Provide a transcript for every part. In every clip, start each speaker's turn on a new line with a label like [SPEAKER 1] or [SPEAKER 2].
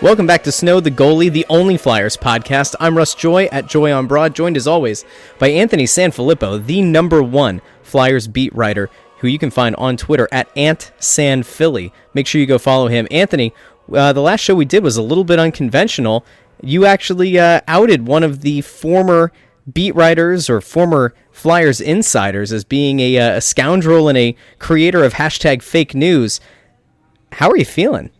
[SPEAKER 1] Welcome back to Snow the Goalie, the only Flyers podcast. I'm Russ Joy at Joy on Broad, joined as always by Anthony Sanfilippo, the number one Flyers beat writer, who you can find on Twitter at AntSanPhilly. Make sure you go follow him. Anthony, uh, the last show we did was a little bit unconventional. You actually uh, outed one of the former beat writers or former Flyers insiders as being a, uh, a scoundrel and a creator of hashtag fake news. How are you feeling?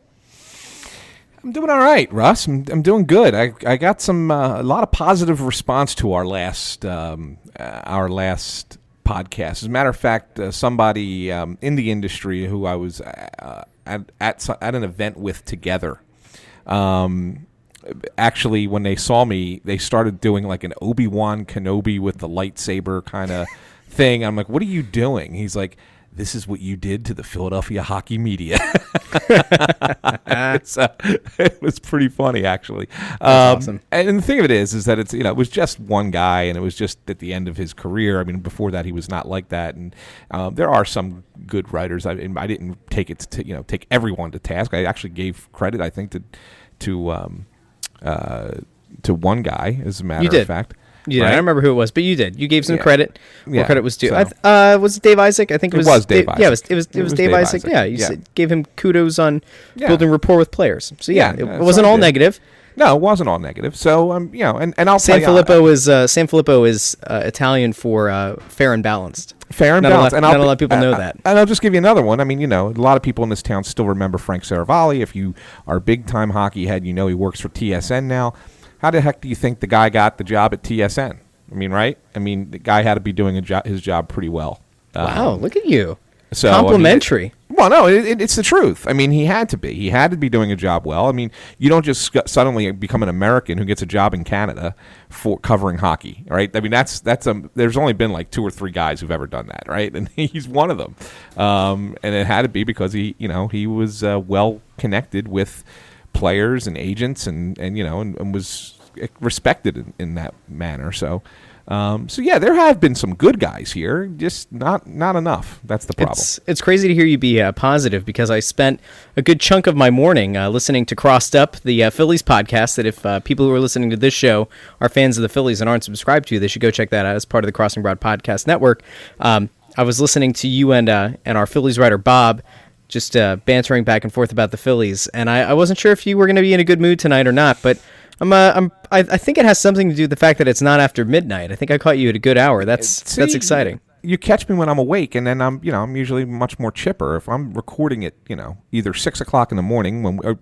[SPEAKER 2] I'm doing all right, Russ. I'm, I'm doing good. I, I got some uh, a lot of positive response to our last um, uh, our last podcast. As a matter of fact, uh, somebody um, in the industry who I was uh, at, at at an event with together. Um, actually, when they saw me, they started doing like an Obi Wan Kenobi with the lightsaber kind of thing. I'm like, "What are you doing?" He's like this is what you did to the Philadelphia hockey media. uh, it was pretty funny, actually. Um, awesome. And the thing of it is, is that it's you know it was just one guy, and it was just at the end of his career. I mean, before that, he was not like that. And um, there are some good writers. I, I didn't take it to you know take everyone to task. I actually gave credit, I think, to to um, uh, to one guy, as a matter of fact.
[SPEAKER 1] Yeah, right? I don't remember who it was, but you did. You gave some
[SPEAKER 2] yeah.
[SPEAKER 1] credit. Yeah. credit was due. So. uh, was it Dave Isaac? I think it was.
[SPEAKER 2] It was Dave, Dave Isaac.
[SPEAKER 1] Yeah, it was. It was, it was, it was Dave, Dave Isaac. Isaac. Yeah, you yeah. Said, gave him kudos on building rapport with players. So yeah, it, it wasn't all negative.
[SPEAKER 2] No, it wasn't all negative. So um, you know, and, and I'll
[SPEAKER 1] Sanfilippo is uh, Sanfilippo is uh, Italian for uh, fair and balanced.
[SPEAKER 2] Fair and
[SPEAKER 1] not
[SPEAKER 2] balanced.
[SPEAKER 1] Lot,
[SPEAKER 2] and
[SPEAKER 1] not a lot of people know that.
[SPEAKER 2] And I'll just give you another one. I mean, you know, a lot of people in this town still remember Frank Seravalli. If you are a big time hockey head, you know he works for TSN now. How the heck do you think the guy got the job at TSN? I mean, right? I mean, the guy had to be doing jo- his job pretty well.
[SPEAKER 1] Wow, um, look at you. So complimentary. I
[SPEAKER 2] mean, it, well, no, it, it, it's the truth. I mean, he had to be. He had to be doing a job well. I mean, you don't just suddenly become an American who gets a job in Canada for covering hockey, right? I mean, that's that's a. There's only been like two or three guys who've ever done that, right? And he's one of them. Um, and it had to be because he, you know, he was uh, well connected with players and agents, and and you know, and, and was respected in, in that manner. So, um, so yeah, there have been some good guys here, just not not enough. That's the problem.
[SPEAKER 1] It's, it's crazy to hear you be uh, positive because I spent a good chunk of my morning uh, listening to Crossed Up, the uh, Phillies podcast. That if uh, people who are listening to this show are fans of the Phillies and aren't subscribed to, they should go check that out as part of the Crossing Broad podcast network. Um, I was listening to you and uh, and our Phillies writer Bob just uh, bantering back and forth about the Phillies, and I, I wasn't sure if you were going to be in a good mood tonight or not, but I'm, uh, I'm, I, I think it has something to do with the fact that it's not after midnight. I think I caught you at a good hour. That's See, that's exciting.
[SPEAKER 2] You catch me when I'm awake, and then I'm, you know, I'm usually much more chipper. If I'm recording it, you know, either six o'clock in the morning when we,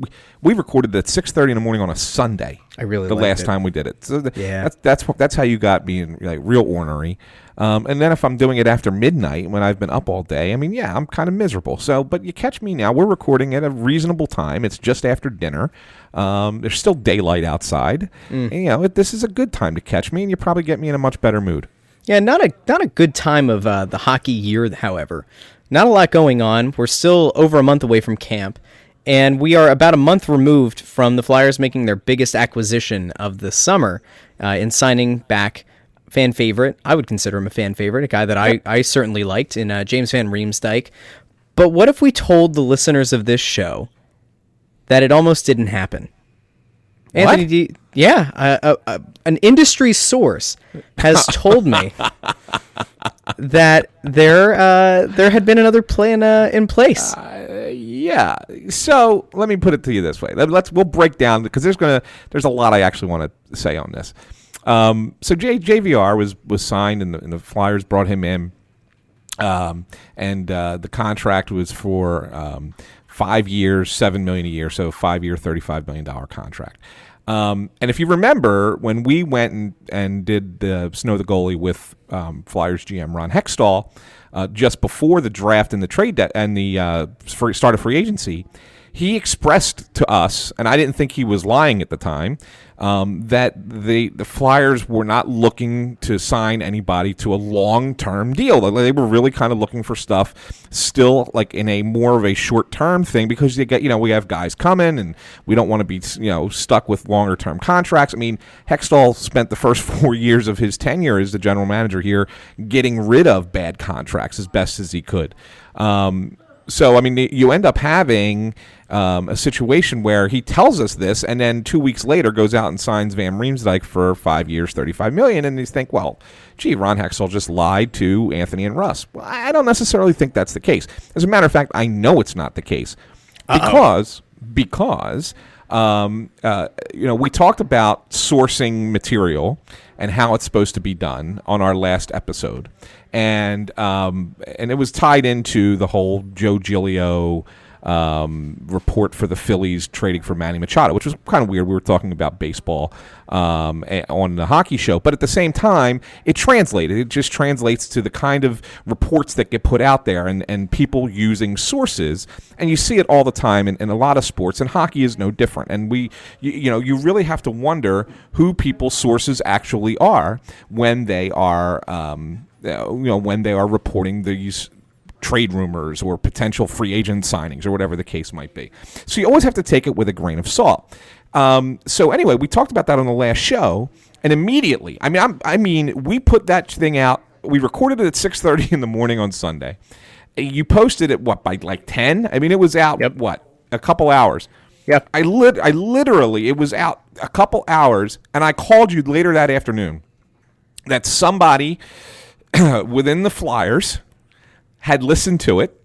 [SPEAKER 2] we recorded at six thirty in the morning on a Sunday.
[SPEAKER 1] I really
[SPEAKER 2] the last
[SPEAKER 1] it.
[SPEAKER 2] time we did it. So
[SPEAKER 1] yeah,
[SPEAKER 2] that's that's that's how you got me like real ornery. Um, and then if I'm doing it after midnight when I've been up all day, I mean, yeah, I'm kind of miserable. So, but you catch me now. We're recording at a reasonable time. It's just after dinner. Um, there's still daylight outside. Mm. And, you know, it, this is a good time to catch me, and you probably get me in a much better mood.
[SPEAKER 1] Yeah, not a not a good time of uh, the hockey year, however. Not a lot going on. We're still over a month away from camp, and we are about a month removed from the Flyers making their biggest acquisition of the summer uh, in signing back fan favorite. I would consider him a fan favorite, a guy that I, I certainly liked in uh, James Van Riemsdyk. But what if we told the listeners of this show that it almost didn't happen?
[SPEAKER 2] Anthony,
[SPEAKER 1] you, yeah, uh, uh, uh, an industry source has told me that there uh, there had been another plan uh, in place.
[SPEAKER 2] Uh, yeah. So let me put it to you this way. Let's we'll break down because there's gonna there's a lot I actually want to say on this. Um, so J, JVR was was signed, and the, and the Flyers brought him in, um, and uh, the contract was for um, five years, seven million a year, so five year, thirty five million dollar contract. Um, and if you remember, when we went and, and did the Snow the goalie with um, Flyers GM Ron Hextall uh, just before the draft and the trade de- and the uh, start of free agency, he expressed to us, and I didn't think he was lying at the time, um, that the the Flyers were not looking to sign anybody to a long term deal. They were really kind of looking for stuff still like in a more of a short term thing because they get you know we have guys coming and we don't want to be you know stuck with longer term contracts. I mean Hextall spent the first four years of his tenure as the general manager here getting rid of bad contracts as best as he could. Um, so I mean, you end up having um, a situation where he tells us this, and then two weeks later goes out and signs Van Riemsdyk for five years, thirty-five million, and you think, well, gee, Ron Hextall just lied to Anthony and Russ. Well, I don't necessarily think that's the case. As a matter of fact, I know it's not the case because because um, uh, you know we talked about sourcing material and how it's supposed to be done on our last episode, and um, and it was tied into the whole Joe Giglio um, report for the Phillies trading for Manny Machado, which was kind of weird. We were talking about baseball um, on the hockey show, but at the same time, it translated. It just translates to the kind of reports that get put out there and, and people using sources. And you see it all the time in, in a lot of sports, and hockey is no different. And we, you, you know, you really have to wonder who people's sources actually are when they are. Um, you know when they are reporting these trade rumors or potential free agent signings or whatever the case might be. So you always have to take it with a grain of salt. Um, so anyway, we talked about that on the last show, and immediately, I mean, I'm, i mean, we put that thing out. We recorded it at 6:30 in the morning on Sunday. You posted it what by like 10? I mean, it was out yep. what a couple hours.
[SPEAKER 1] Yeah,
[SPEAKER 2] I lit. I literally it was out a couple hours, and I called you later that afternoon that somebody within the Flyers had listened to it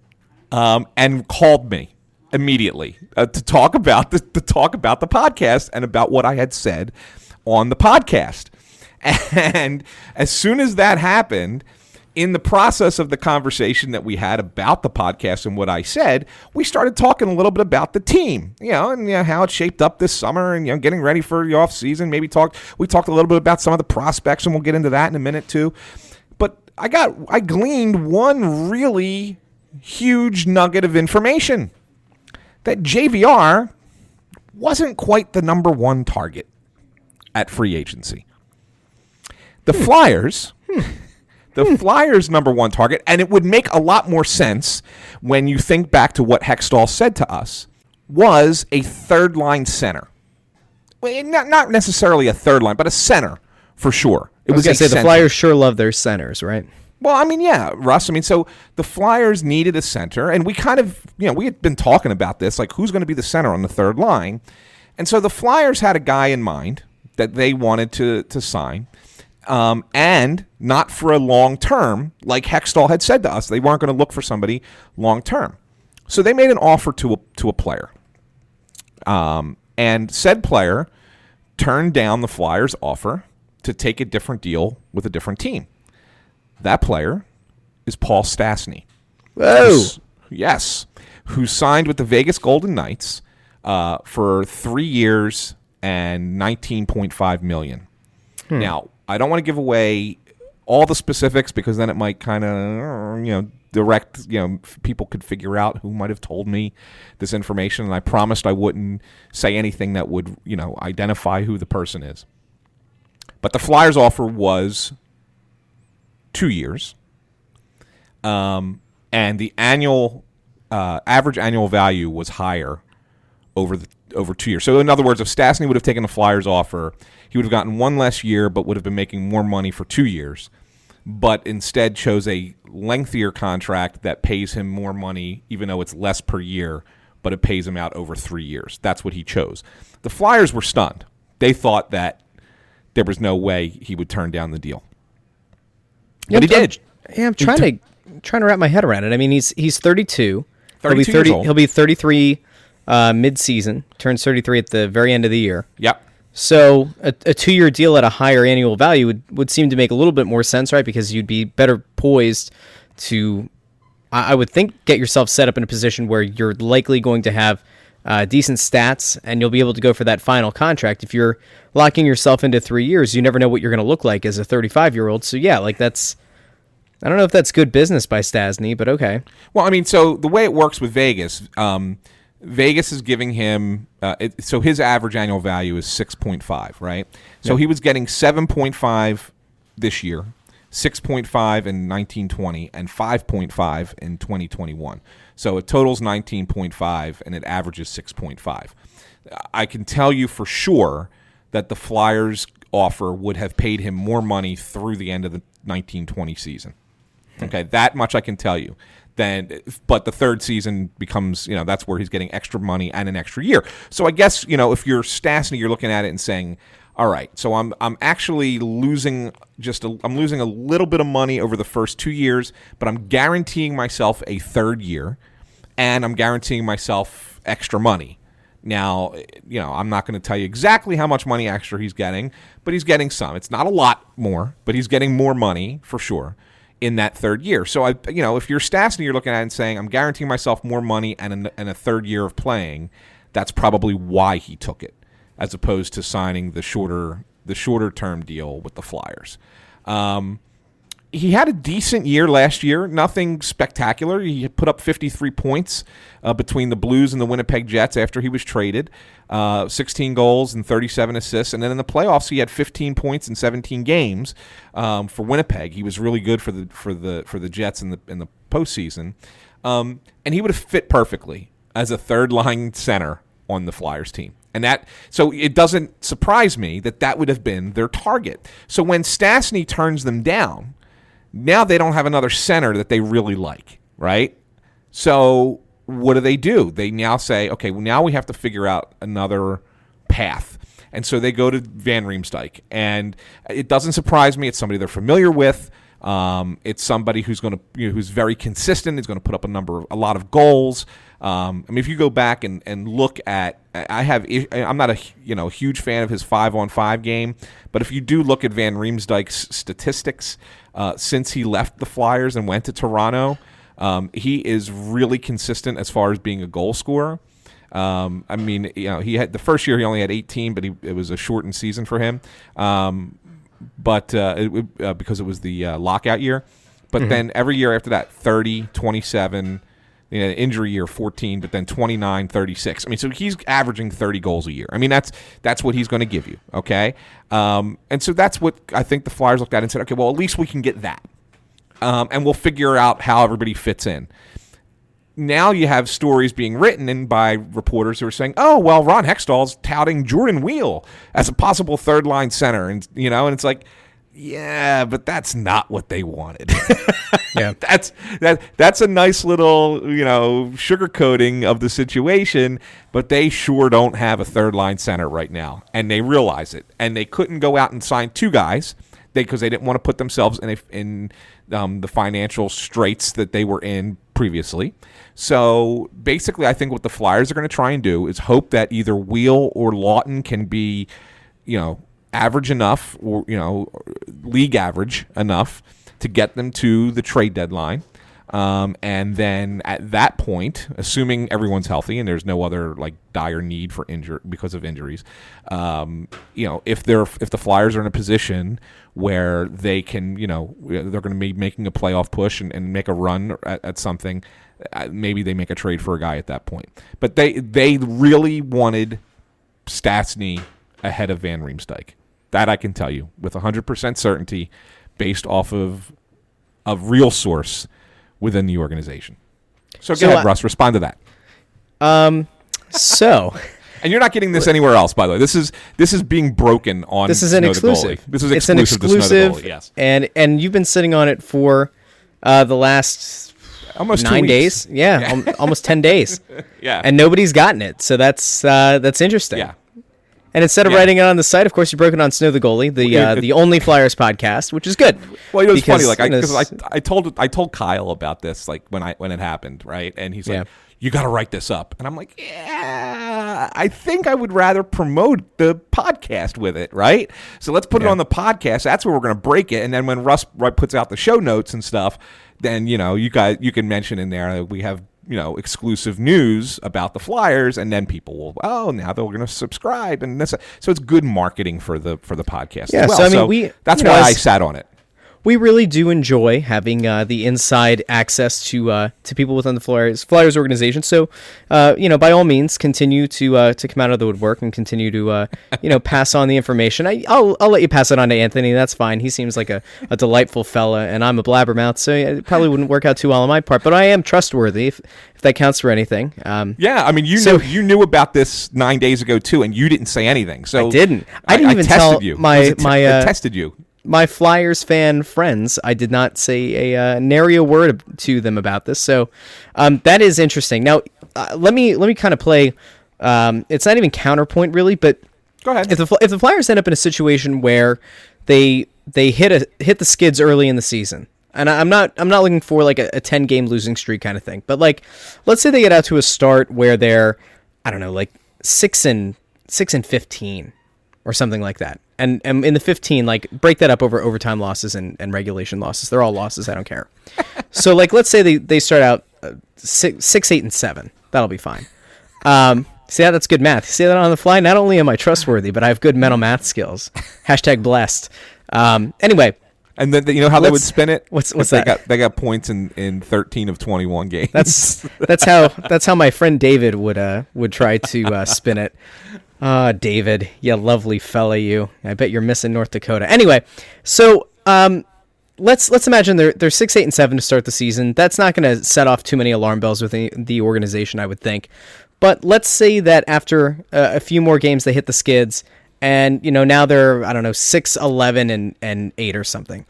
[SPEAKER 2] um, and called me immediately uh, to talk about the to talk about the podcast and about what I had said on the podcast. And as soon as that happened, in the process of the conversation that we had about the podcast and what I said, we started talking a little bit about the team, you know, and you know, how it shaped up this summer and you know getting ready for the off season. Maybe talk we talked a little bit about some of the prospects and we'll get into that in a minute too. I got I gleaned one really huge nugget of information that JVR wasn't quite the number one target at free agency. The hmm. Flyers, hmm. the hmm. Flyers' number one target, and it would make a lot more sense when you think back to what Hextall said to us, was a third line center. Well, not, not necessarily a third line, but a center for sure.
[SPEAKER 1] It I was, was going to say the Flyers sure love their centers, right?
[SPEAKER 2] Well, I mean, yeah, Russ. I mean, so the Flyers needed a center, and we kind of, you know, we had been talking about this, like who's going to be the center on the third line, and so the Flyers had a guy in mind that they wanted to to sign, um, and not for a long term, like Hextall had said to us, they weren't going to look for somebody long term, so they made an offer to a to a player, um, and said player turned down the Flyers' offer to take a different deal with a different team. That player is Paul Stastny.
[SPEAKER 1] Whoa.
[SPEAKER 2] yes. Who signed with the Vegas Golden Knights uh, for three years and 19.5 million. Hmm. Now, I don't want to give away all the specifics because then it might kind of, you know, direct, you know, people could figure out who might have told me this information. And I promised I wouldn't say anything that would, you know, identify who the person is. But the Flyers offer was two years. Um, and the annual uh, average annual value was higher over the over two years. So in other words, if Stastny would have taken the Flyers offer, he would have gotten one less year, but would have been making more money for two years. But instead chose a lengthier contract that pays him more money, even though it's less per year, but it pays him out over three years. That's what he chose. The Flyers were stunned. They thought that there was no way he would turn down the deal.
[SPEAKER 1] Yeah, but he did. Yeah, I'm trying t- to trying to wrap my head around it. I mean, he's he's 32.
[SPEAKER 2] 32
[SPEAKER 1] he'll be 30.
[SPEAKER 2] He'll
[SPEAKER 1] be 33 uh, mid-season. Turns 33 at the very end of the year.
[SPEAKER 2] Yep.
[SPEAKER 1] So a, a two-year deal at a higher annual value would, would seem to make a little bit more sense, right? Because you'd be better poised to, I, I would think, get yourself set up in a position where you're likely going to have uh, decent stats, and you'll be able to go for that final contract. If you're locking yourself into three years, you never know what you're going to look like as a 35 year old. So yeah, like that's. I don't know if that's good business by Stastny, but okay.
[SPEAKER 2] Well, I mean, so the way it works with Vegas, um, Vegas is giving him uh, it, so his average annual value is six point five, right? So yep. he was getting seven point five this year, six point five in nineteen twenty, and five point five in twenty twenty one. So it totals 19.5 and it averages 6.5. I can tell you for sure that the Flyers offer would have paid him more money through the end of the 1920 season. Hmm. Okay, that much I can tell you. then but the third season becomes you know that's where he's getting extra money and an extra year. So I guess you know if you're Stastny, you're looking at it and saying, all right, so I'm I'm actually losing just a, I'm losing a little bit of money over the first two years, but I'm guaranteeing myself a third year, and I'm guaranteeing myself extra money. Now, you know, I'm not going to tell you exactly how much money extra he's getting, but he's getting some. It's not a lot more, but he's getting more money for sure in that third year. So I, you know, if you're Stastny, you're looking at it and saying, I'm guaranteeing myself more money and a, and a third year of playing. That's probably why he took it, as opposed to signing the shorter the shorter term deal with the Flyers. Um, he had a decent year last year. Nothing spectacular. He put up 53 points uh, between the Blues and the Winnipeg Jets after he was traded. Uh, 16 goals and 37 assists, and then in the playoffs he had 15 points in 17 games um, for Winnipeg. He was really good for the for the for the Jets in the in the postseason, um, and he would have fit perfectly as a third line center on the Flyers team. And that so it doesn't surprise me that that would have been their target. So when Stastny turns them down now they don't have another center that they really like, right? So what do they do? They now say, okay, well, now we have to figure out another path. And so they go to Van Riemsdyk. And it doesn't surprise me. It's somebody they're familiar with. Um, it's somebody who's going to, you know, who's very consistent. He's going to put up a number, of, a lot of goals. Um, I mean, if you go back and, and look at, I have, I'm not a you know huge fan of his five on five game, but if you do look at Van Riemsdyk's statistics uh, since he left the Flyers and went to Toronto, um, he is really consistent as far as being a goal scorer. Um, I mean, you know, he had the first year he only had 18, but he, it was a shortened season for him. Um, but uh, it, uh, because it was the uh, lockout year, but mm-hmm. then every year after that, 30, 27 you know, injury year 14, but then 29, 36. I mean, so he's averaging 30 goals a year. I mean, that's that's what he's going to give you, okay? Um, and so that's what I think the Flyers looked at and said, okay, well, at least we can get that. Um, and we'll figure out how everybody fits in. Now you have stories being written and by reporters who are saying, "Oh, well, Ron Hextall's touting Jordan Weal as a possible third line center," and you know, and it's like, yeah, but that's not what they wanted. yeah, that's that that's a nice little you know sugarcoating of the situation, but they sure don't have a third line center right now, and they realize it, and they couldn't go out and sign two guys. Because they, they, didn't want to put themselves in a, in um, the financial straits that they were in previously. So basically, I think what the Flyers are going to try and do is hope that either Weal or Laughton can be, you know average enough, or you know, league average enough to get them to the trade deadline. Um, and then at that point, assuming everyone's healthy and there's no other like dire need for injury because of injuries, um, you know, if they're if the Flyers are in a position where they can, you know, they're going to be making a playoff push and, and make a run at, at something, uh, maybe they make a trade for a guy at that point. But they they really wanted Stastny ahead of Van Riemsdyk. That I can tell you with 100% certainty based off of a real source within the organization. So, so go ahead, uh, Russ, respond to that.
[SPEAKER 1] Um, so.
[SPEAKER 2] and you're not getting this anywhere else, by the way. This is this is being broken on.
[SPEAKER 1] This is an exclusive.
[SPEAKER 2] This is
[SPEAKER 1] exclusive. It's
[SPEAKER 2] an
[SPEAKER 1] exclusive. yes, and and you've been sitting on it for uh, the last
[SPEAKER 2] almost
[SPEAKER 1] nine days. Yeah, yeah. almost ten days.
[SPEAKER 2] yeah,
[SPEAKER 1] and nobody's gotten it, so that's uh, that's interesting.
[SPEAKER 2] Yeah,
[SPEAKER 1] and instead of yeah. writing it on the site, of course, you broke it on Snow the Goalie, the uh, the only Flyers podcast, which is good.
[SPEAKER 2] Well, it was because, funny, like I, cause I, I told I told Kyle about this, like when I when it happened, right? And he's like, yeah. "You got to write this up," and I'm like, "Yeah, I think I would rather promote the podcast with it, right? So let's put yeah. it on the podcast. That's where we're going to break it, and then when Russ puts out the show notes and stuff, then you know you guys you can mention in there that we have you know exclusive news about the Flyers, and then people will oh now they're going to subscribe, and this so it's good marketing for the for the podcast. Yeah, well. so I mean so we that's why know, I sat on it
[SPEAKER 1] we really do enjoy having uh, the inside access to uh, to people within the Flyers Flyers organization. So, uh, you know, by all means, continue to uh, to come out of the woodwork and continue to uh, you know pass on the information. I, will I'll let you pass it on to Anthony. That's fine. He seems like a, a delightful fella, and I'm a blabbermouth, so it probably wouldn't work out too well on my part. But I am trustworthy, if, if that counts for anything. Um,
[SPEAKER 2] yeah, I mean, you so, knew you knew about this nine days ago too, and you didn't say anything. So
[SPEAKER 1] I didn't. I didn't I, even I tell
[SPEAKER 2] you.
[SPEAKER 1] my t- my
[SPEAKER 2] tested you
[SPEAKER 1] my Flyers fan friends, I did not say a uh, nary a word to them about this. So um, that is interesting. Now, uh, let me let me kind of play. Um, it's not even counterpoint really, but
[SPEAKER 2] Go ahead.
[SPEAKER 1] if the if the Flyers end up in a situation where they they hit a hit the skids early in the season, and I'm not I'm not looking for like a, a 10 game losing streak kind of thing, but like let's say they get out to a start where they're I don't know like six and six and 15 or something like that, and and in the 15 like break that up over overtime losses and, and regulation losses. They're all losses. I don't care. so like let's say they they start out uh, six six eight and seven. That'll be fine. Um, see how that's good math. See that on the fly. Not only am I trustworthy, but I have good mental math skills. Hashtag blessed. Um, anyway,
[SPEAKER 2] And then you know how they would spin it?
[SPEAKER 1] what's- what's
[SPEAKER 2] they
[SPEAKER 1] that?
[SPEAKER 2] got they got points in, in thirteen of twenty one games.
[SPEAKER 1] that's that's how that's how my friend David would uh would try to uh, spin it. Ah, David, you lovely fella, you. I bet you're missing North Dakota. Anyway, so um, let's let's imagine they're they're six, eight, and seven to start the season. That's not going to set off too many alarm bells within the organization, I would think. But let's say that after uh, a few more games, they hit the skids, and you know now they're I don't know six, eleven, and and eight or something.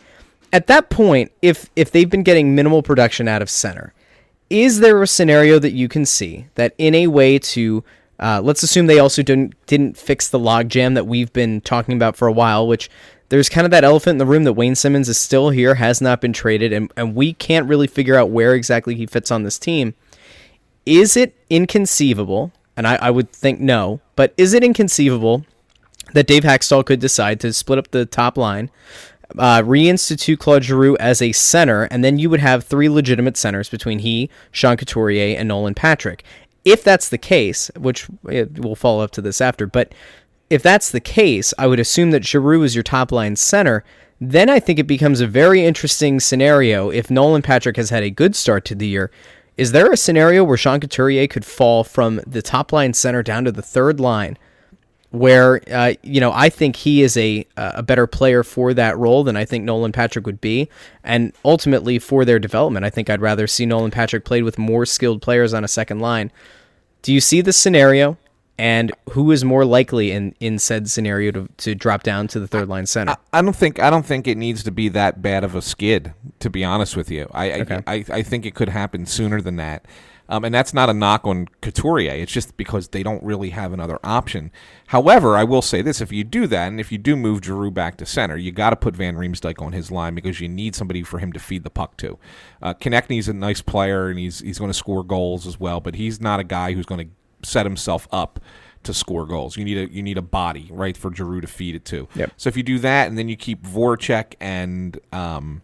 [SPEAKER 1] At that point, if if they've been getting minimal production out of center, is there a scenario that you can see that in a way to uh, let's assume they also didn't didn't fix the logjam that we've been talking about for a while, which there's kind of that elephant in the room that Wayne Simmonds is still here, has not been traded, and, and we can't really figure out where exactly he fits on this team. Is it inconceivable? And I, I would think no, but is it inconceivable that Dave Hakstol could decide to split up the top line, uh, reinstitute Claude Giroux as a center, and then you would have three legitimate centers between he, Sean Couturier, and Nolan Patrick. If that's the case, which we'll follow up to this after, but if that's the case, I would assume that Giroux is your top line center. Then I think it becomes a very interesting scenario if Nolan Patrick has had a good start to the year. Is there a scenario where Sean Couturier could fall from the top line center down to the third line? Where uh, you know I think he is a a better player for that role than I think Nolan Patrick would be, and ultimately for their development, I think I'd rather see Nolan Patrick played with more skilled players on a second line. Do you see the scenario, and who is more likely in in said scenario to, to drop down to the third line center?
[SPEAKER 2] I don't think I don't think it needs to be that bad of a skid. To be honest with you, I
[SPEAKER 1] Okay.
[SPEAKER 2] I, I, I think it could happen sooner than that. Um, and that's not a knock on Couturier. It's just because they don't really have another option. However, I will say this: if you do that, and if you do move Giroux back to center, you got to put Van Riemsdyk on his line because you need somebody for him to feed the puck to. Uh, Konecny's a nice player, and he's he's going to score goals as well, but he's not a guy who's going to set himself up to score goals. You need a you need a body right for Giroux to feed it to.
[SPEAKER 1] Yep.
[SPEAKER 2] So if you do that, and then you keep Voracek and um,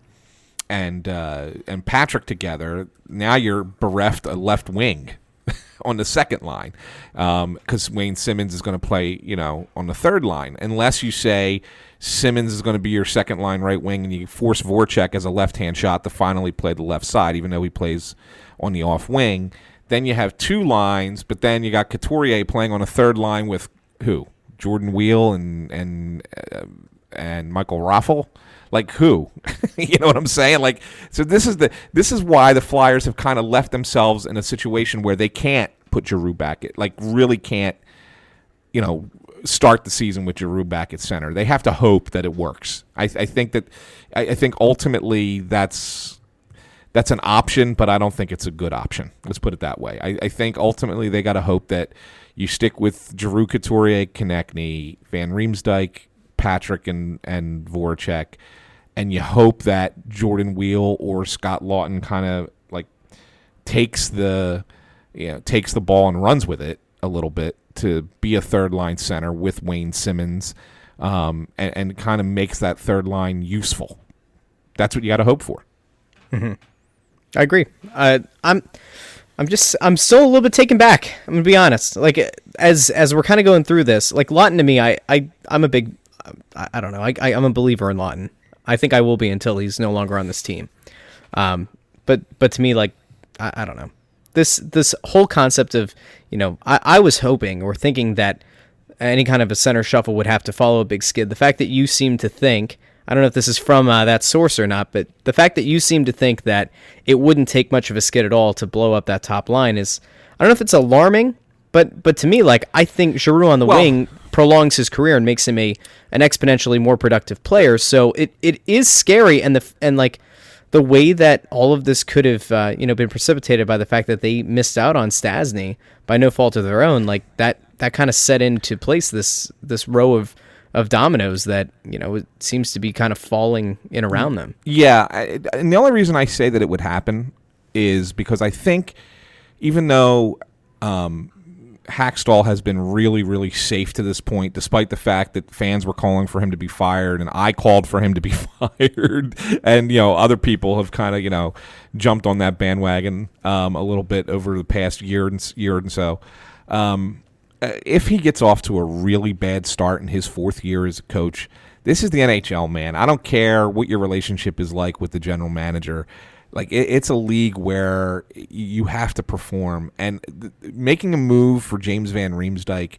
[SPEAKER 2] and uh, and Patrick together, now you're bereft a left wing on the second line because Wayne Simmonds is going to play, you know, on the third line, unless you say Simmonds is going to be your second line right wing, and you force Voracek as a left hand shot to finally play the left side, even though he plays on the off wing. Then you have two lines, but then you got Couturier playing on a third line with who? Jordan Weal and and uh, and Michael Raffl. Like who? you know what I'm saying? Like so this is the this is why the Flyers have kind of left themselves in a situation where they can't put Giroux back at like really can't you know start the season with Giroux back at center. They have to hope that it works. I, I think that I, I think ultimately that's that's an option, but I don't think it's a good option. Let's put it that way. I, I think ultimately they got to hope that you stick with Giroux, Couturier, Konecny, Van Riemsdyk, Patrick, and and Voracek, and you hope that Jordan Weal or Scott Laughton kind of like takes the you know takes the ball and runs with it a little bit to be a third line center with Wayne Simmonds, um, and, and kind of makes that third line useful. That's what you got to hope for.
[SPEAKER 1] I agree. Uh, I'm, I'm just, I'm still a little bit taken back. I'm gonna be honest. Like as as we're kind of going through this, like Laughton to me, I, I, I'm a big, I, I don't know. I, I, I'm a believer in Laughton. I think I will be until he's no longer on this team. Um, but but to me, like, I, I don't know. This this whole concept of, you know, I, I was hoping or thinking that any kind of a center shuffle would have to follow a big skid. The fact that you seem to think, I don't know if this is from uh, that source or not, but the fact that you seem to think that it wouldn't take much of a skid at all to blow up that top line is, I don't know if it's alarming, but but to me, like I think Giroux on the
[SPEAKER 2] Well-
[SPEAKER 1] wing prolongs his career and makes him a an exponentially more productive player. So it, it is scary, and the and like the way that all of this could have uh, you know been precipitated by the fact that they missed out on Stastny by no fault of their own, like that that kind of set into place this this row of of dominoes that you know it seems to be kind of falling in around them.
[SPEAKER 2] Yeah, I, and the only reason I say that it would happen is because I think even though um, Hakstol has been really, really safe to this point, despite the fact that fans were calling for him to be fired, and I called for him to be fired, and you know other people have kind of you know jumped on that bandwagon um, a little bit over the past year and year and so. Um, uh, if he gets off to a really bad start in his fourth year as a coach, this is the NHL, man. I don't care what your relationship is like with the general manager like it, it's a league where you have to perform, and th- making a move for James Van Riemsdyk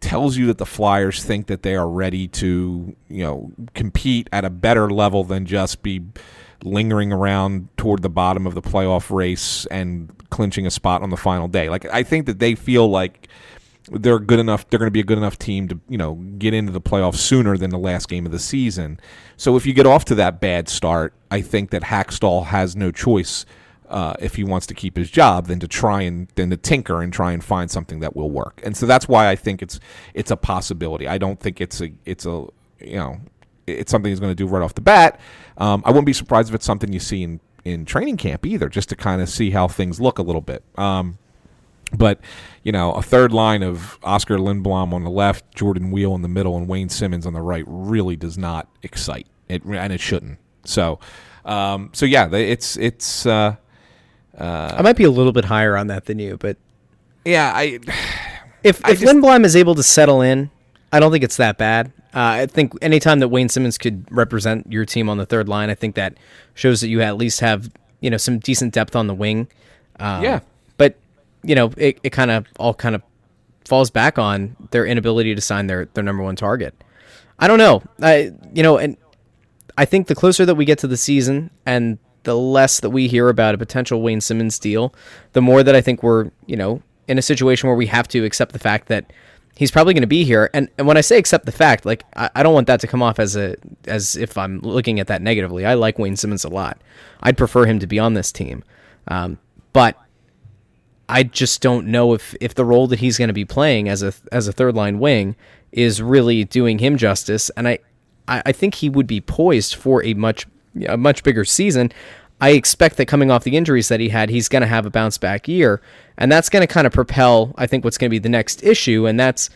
[SPEAKER 2] tells you that the Flyers think that they are ready to, you know, compete at a better level than just be lingering around toward the bottom of the playoff race and clinching a spot on the final day. Like I think that they feel like they're good enough. They're going to be a good enough team to you know get into the playoffs sooner than the last game of the season. So if you get off to that bad start, I think that Hakstol has no choice uh, if he wants to keep his job than to try and than to tinker and try and find something that will work. And so that's why I think it's it's a possibility. I don't think it's a it's a you know it's something he's going to do right off the bat. Um, I wouldn't be surprised if it's something you see in in training camp either, just to kind of see how things look a little bit. Um, but you know, a third line of Oskar Lindblom on the left, Jordan Weal in the middle, and Wayne Simmonds on the right really does not excite it, and it shouldn't. So, um, so yeah, it's it's. Uh,
[SPEAKER 1] uh, I might be a little bit higher on that than you, but
[SPEAKER 2] yeah, I.
[SPEAKER 1] If I if just, Lindblom is able to settle in, I don't think it's that bad. Uh, I think anytime that Wayne Simmonds could represent your team on the third line, I think that shows that you at least have you know some decent depth on the wing.
[SPEAKER 2] Um, yeah,
[SPEAKER 1] you know, it, it kind of all kind of falls back on their inability to sign their, their number one target. I don't know. I you know, and I think the closer that we get to the season and the less that we hear about a potential Wayne Simmonds deal, the more that I think we're, you know, in a situation where we have to accept the fact that he's probably going to be here. And, and when I say accept the fact, like I, I, don't want that to come off as a as if I'm looking at that negatively. I like Wayne Simmonds a lot. I'd prefer him to be on this team. Um, but I just don't know if if the role that he's going to be playing as a as a third line wing is really doing him justice. And I I think he would be poised for a much a much bigger season. I expect that coming off the injuries that he had, he's going to have a bounce back year, and that's going to kind of propel. I think what's going to be the next issue, and that's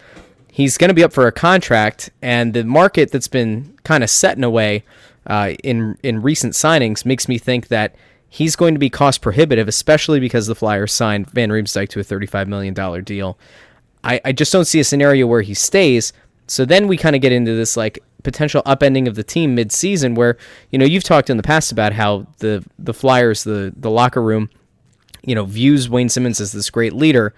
[SPEAKER 1] he's going to be up for a contract, and the market that's been kind of set in a way uh, in in recent signings makes me think that he's going to be cost prohibitive, especially because the Flyers signed Van Riemsdyk to a $35 million deal. I, I just don't see a scenario where he stays. So then we kind of get into this like potential upending of the team mid-season where, you know, you've talked in the past about how the the Flyers, the the locker room, you know, views Wayne Simmonds as this great leader.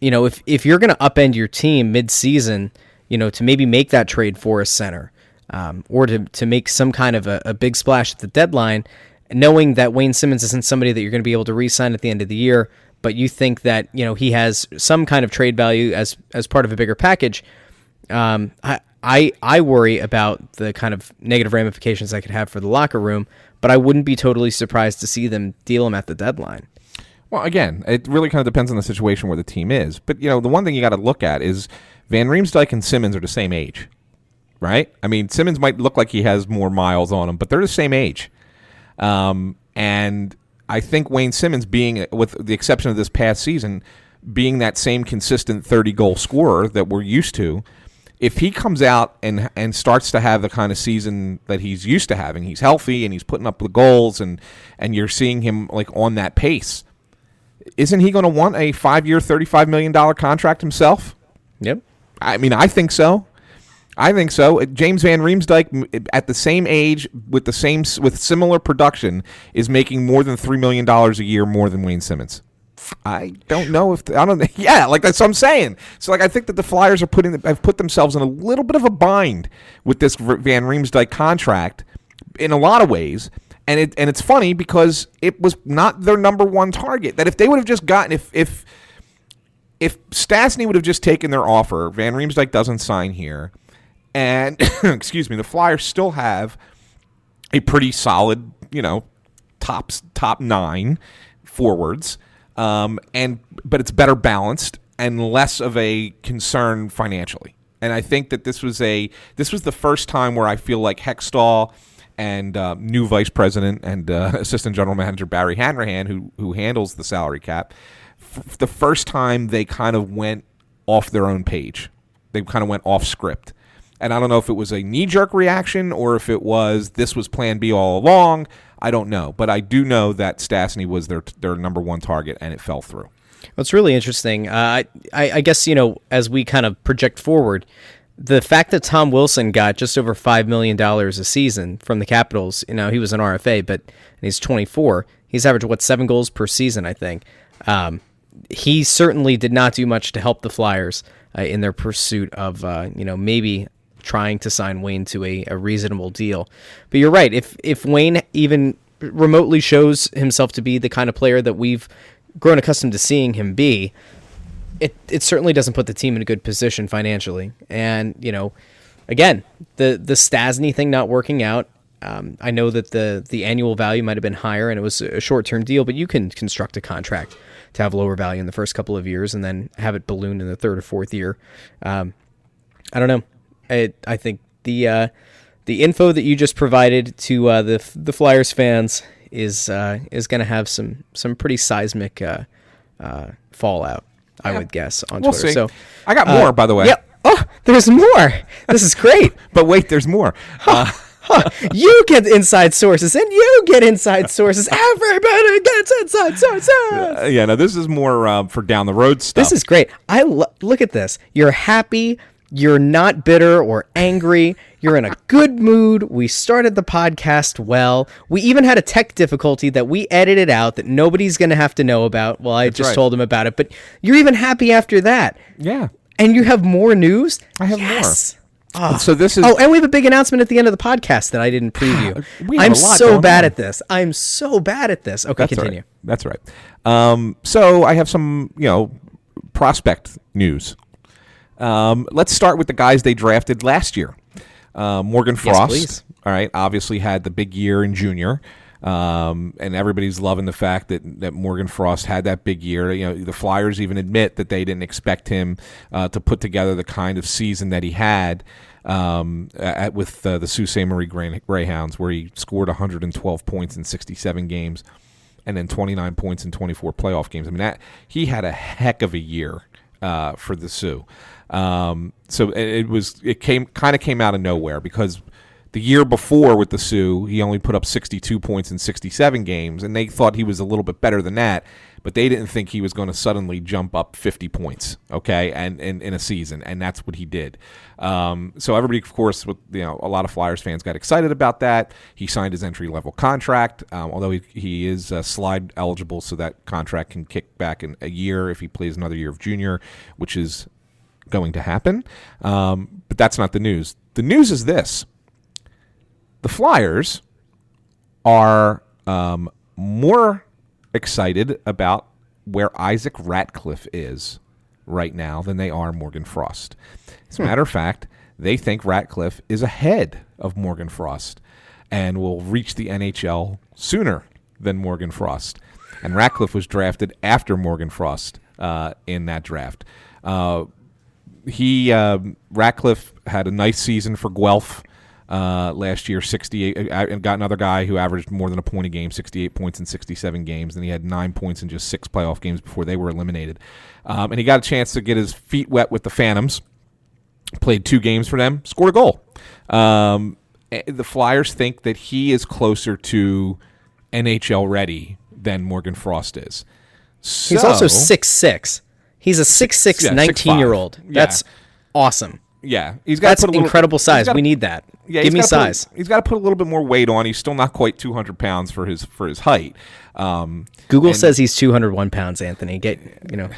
[SPEAKER 1] You know, if if you're going to upend your team mid-season, you know, to maybe make that trade for a center, um, or to, to make some kind of a, a big splash at the deadline, knowing that Wayne Simmonds isn't somebody that you're going to be able to re-sign at the end of the year, but you think that you know he has some kind of trade value as as part of a bigger package. Um, I, I I worry about the kind of negative ramifications that could have for the locker room, but I wouldn't be totally surprised to see them deal him at the deadline.
[SPEAKER 2] Well, again, it really kind of depends on the situation where the team is. But you know, the one thing you got to look at is Van Riemsdyk and Simmonds are the same age, right? I mean, Simmonds might look like he has more miles on him, but they're the same age. Um, and I think Wayne Simmonds, being with the exception of this past season, being that same consistent 30 goal scorer that we're used to, if he comes out and and starts to have the kind of season that he's used to having, he's healthy and he's putting up the goals and and you're seeing him like on that pace. Isn't he going to want a 5-year, 35 million dollar contract himself?
[SPEAKER 1] Yep.
[SPEAKER 2] I mean, I think so. I think so. Uh, James Van Riemsdyk, at the same age, with the same with similar production, is making more than three million dollars a year more than Wayne Simmonds. I don't know if the, I don't. Yeah, like that's what I'm saying. So like I think that the Flyers are putting have put themselves in a little bit of a bind with this Van Riemsdyk contract in a lot of ways. And it and it's funny because it was not their number one target. That if they would have just gotten if if if Stastny would have just taken their offer, Van Riemsdyk doesn't sign here, and excuse me, the Flyers still have a pretty solid, you know, top top nine forwards, um, and but it's better balanced and less of a concern financially. And I think that this was a this was the first time where I feel like Hextall and uh, new vice president and uh, assistant general manager Barry Hanrahan, who who handles the salary cap, f- the first time they kind of went off their own page. They kind of went off script. And I don't know if it was a knee jerk reaction or if it was this was plan B all along. I don't know. But I do know that Stastny was their, their number one target and it fell through.
[SPEAKER 1] What's really interesting, uh, I, I guess, you know, as we kind of project forward, the fact that Tom Wilson got just over $5 million a season from the Capitals, you know, he was an RFA, but he's 24. He's averaged, what, seven goals per season, I think. Um, he certainly did not do much to help the Flyers uh, in their pursuit of, uh, you know, maybe trying to sign Wayne to a, a reasonable deal. But you're right. If if Wayne even remotely shows himself to be the kind of player that we've grown accustomed to seeing him be, it it certainly doesn't put the team in a good position financially. And you know, again, the the Stastny thing not working out. Um, I know that the the annual value might have been higher and it was a short term deal, but you can construct a contract to have lower value in the first couple of years and then have it balloon in the third or fourth year. Um, I don't know. I I think the uh, the info that you just provided to uh, the the Flyers fans is uh, is going to have some some pretty seismic uh, uh, fallout. I would guess on
[SPEAKER 2] We'll
[SPEAKER 1] Twitter.
[SPEAKER 2] see.
[SPEAKER 1] So
[SPEAKER 2] I got more, by the way.
[SPEAKER 1] Yeah. Oh, there's more. This is great.
[SPEAKER 2] But wait, there's more. Uh,
[SPEAKER 1] Huh. You get inside sources, and you get inside sources. Everybody gets inside sources.
[SPEAKER 2] uh, yeah, no, this is more uh, for down the road stuff.
[SPEAKER 1] This is great. I lo- look at this. You're happy. You're not bitter or angry. You're in a good mood. We started the podcast well. We even had a tech difficulty that we edited out that nobody's going to have to know about. Well, I just
[SPEAKER 2] right.
[SPEAKER 1] told them about it, but you're even happy after that.
[SPEAKER 2] yeah.
[SPEAKER 1] And you have more news?
[SPEAKER 2] I have more.
[SPEAKER 1] yes.
[SPEAKER 2] So this is
[SPEAKER 1] Oh, and we have a big announcement at the end of the podcast that I didn't preview. I'm
[SPEAKER 2] lot
[SPEAKER 1] so bad
[SPEAKER 2] on.
[SPEAKER 1] at this. I'm so bad at this. Okay,
[SPEAKER 2] That's
[SPEAKER 1] continue.
[SPEAKER 2] right. That's right. Um, so I have some, you know, prospect news. Um, let's start with the guys they drafted last year. Uh, Morgan Frost.
[SPEAKER 1] please.
[SPEAKER 2] All right, obviously had the big year in junior. Um, and everybody's loving the fact that, that Morgan Frost had that big year. You know, the Flyers even admit that they didn't expect him uh, to put together the kind of season that he had um, at, with uh, the Sault Ste. Marie Grey- Greyhounds, where he scored 112 points in 67 games and then 29 points in 24 playoff games. I mean, that he had a heck of a year uh, for the Soo. Um, so it, it was it came kind of came out of nowhere because the year before with the Soo, he only put up 62 points in 67 games, and they thought he was a little bit better than that, but they didn't think he was going to suddenly jump up 50 points, okay, and, in a season, and that's what he did. Um, so everybody, of course, with you know a lot of Flyers fans got excited about that. He signed his entry level contract, um, although he, he is uh, slide eligible, so that contract can kick back in a year if he plays another year of junior, which is going to happen. Um, but that's not the news. The news is this the Flyers are um, more excited about where Isaac Ratcliffe is right now than they are Morgan Frost. As a matter of fact, they think Ratcliffe is ahead of Morgan Frost and will reach the NHL sooner than Morgan Frost. And Ratcliffe was drafted after Morgan Frost uh, in that draft. Uh, he um, Ratcliffe had a nice season for Guelph uh, last year, 68, uh, and got another guy who averaged more than a point a game, 68 points in 67 games. And he had nine points in just six playoff games before they were eliminated. Um, and he got a chance to get his feet wet with the Phantoms. Played two games for them, scored a goal. Um, eh, the Flyers think that he is closer to NHL ready than Morgan Frost is.
[SPEAKER 1] He's also six six. He's a six six
[SPEAKER 2] yeah,
[SPEAKER 1] 19 year old.
[SPEAKER 2] 6'5".
[SPEAKER 1] That's awesome.
[SPEAKER 2] Yeah, he's got
[SPEAKER 1] That's
[SPEAKER 2] to put a little-
[SPEAKER 1] incredible size.
[SPEAKER 2] gotta-
[SPEAKER 1] we need that.
[SPEAKER 2] Yeah,
[SPEAKER 1] Give me
[SPEAKER 2] gotta put-
[SPEAKER 1] size.
[SPEAKER 2] he's got to put a little bit more weight on. He's still not quite 200 pounds for his for his height. Um,
[SPEAKER 1] Google
[SPEAKER 2] and-
[SPEAKER 1] says he's 201 pounds. Anthony, get you know,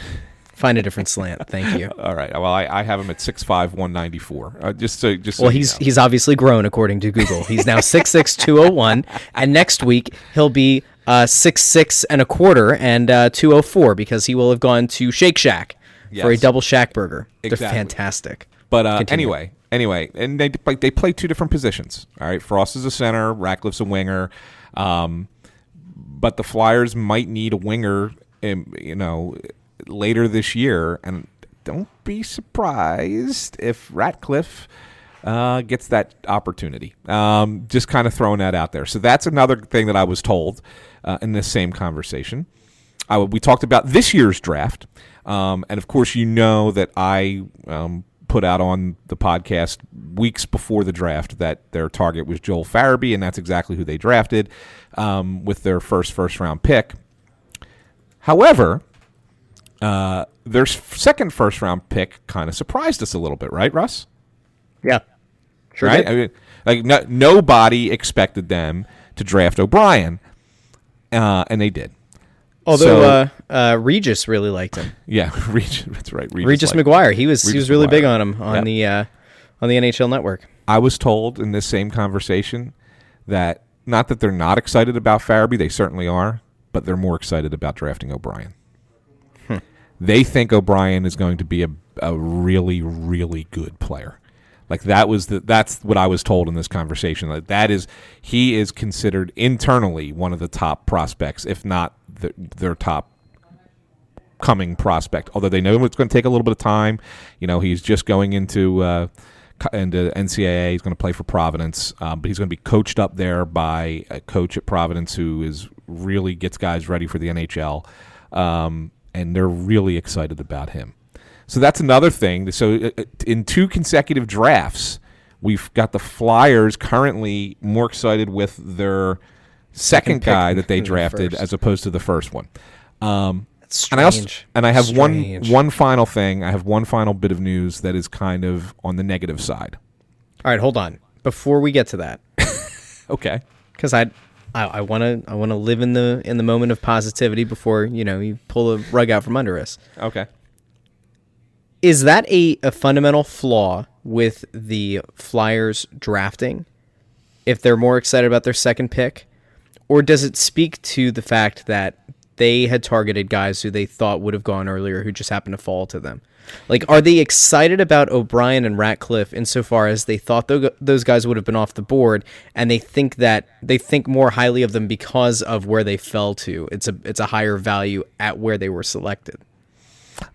[SPEAKER 1] find a different slant. Thank you.
[SPEAKER 2] all right. Well, I, I have him at 6'5", 194. Uh, just so just so
[SPEAKER 1] Well,
[SPEAKER 2] you
[SPEAKER 1] he's
[SPEAKER 2] know.
[SPEAKER 1] he's obviously grown according to Google. He's now 6'6", 201, and next week he'll be uh, 6'6", and a quarter and uh, 204 because he will have gone to Shake Shack for a double shack burger. They're fantastic.
[SPEAKER 2] But uh, anyway, anyway, and they like they play two different positions. All right, Frost is a center, Ratcliffe's a winger. Um, but the Flyers might need a winger, um, you know, later this year, and don't be surprised if Ratcliffe uh, gets that opportunity. Um, just kind of throwing that out there. So that's another thing that I was told uh, in this same conversation. I, we talked about this year's draft, um, and of course, you know that I um, put out on the podcast weeks before the draft that their target was Joel Farabee, and that's exactly who they drafted um, with their first first round pick. However, uh, their second first round pick kind of surprised us a little bit, right, Russ?
[SPEAKER 1] Yeah. Sure
[SPEAKER 2] right? I mean, like no, nobody expected them to draft O'Brien, uh, and they did.
[SPEAKER 1] Although
[SPEAKER 2] So-
[SPEAKER 1] uh, uh, Regis really liked him.
[SPEAKER 2] Yeah, Regis, that's right.
[SPEAKER 1] Regis
[SPEAKER 2] liked-
[SPEAKER 1] McGuire. He was he was really big on him on
[SPEAKER 2] Yep.
[SPEAKER 1] the uh, on the NHL Network.
[SPEAKER 2] I was told in this same conversation that not that they're not excited about Farabee, they certainly are, but they're more excited about drafting O'Brien.
[SPEAKER 1] Hmm.
[SPEAKER 2] They think O'Brien is going to be a, a really, really good player. Like that was the that's what I was told in this conversation. Like that is he is considered internally one of the top prospects, if not the, their top coming prospect. Although they know it's going to take a little bit of time. You know, he's just going into uh, into NCAA. He's going to play for Providence, um, but he's going to be coached up there by a coach at Providence who is really gets guys ready for the NHL, um, and they're really excited about him. So that's another thing. So uh, uh, in two consecutive drafts, we've got the Flyers currently more excited with their second, guy that they
[SPEAKER 1] than the
[SPEAKER 2] drafted as opposed to the first one. Um, and I also and I have
[SPEAKER 1] Strange.
[SPEAKER 2] one one final thing. I have one final bit of news that is kind of on the negative side.
[SPEAKER 1] All right, hold on. Before we get to that,
[SPEAKER 2] Okay.
[SPEAKER 1] because I, I want to I want to live in the in the moment of positivity before you know you pull the rug out from under us.
[SPEAKER 2] Okay.
[SPEAKER 1] Is that a, a fundamental flaw with the Flyers drafting? If they're more excited about their second pick, or does it speak to the fact that they had targeted guys who they thought would have gone earlier who just happened to fall to them? Like, are they excited about O'Brien and Ratcliffe insofar as they thought those guys would have been off the board, and they think that they think more highly of them because of where they fell to? It's a it's a higher value at where they were selected.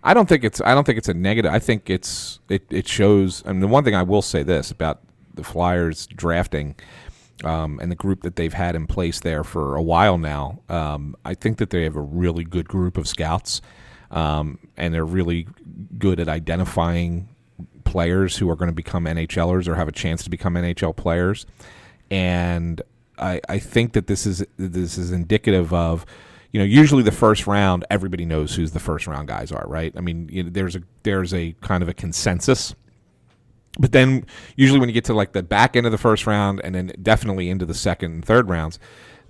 [SPEAKER 2] I don't think it's I don't think it's a negative. I think it's it, it shows. I mean, the one thing I will say this about the Flyers drafting um, and the group that they've had in place there for a while now. Um, I think that they have a really good group of scouts, um, and they're really good at identifying players who are going to become NHLers or have a chance to become NHL players. And I, I think that this is this is indicative of, you know, usually the first round everybody knows who's the first round guys are, right? I mean, you know, there's a there's a kind of a consensus. But then usually when you get to like the back end of the first round and then definitely into the second and third rounds,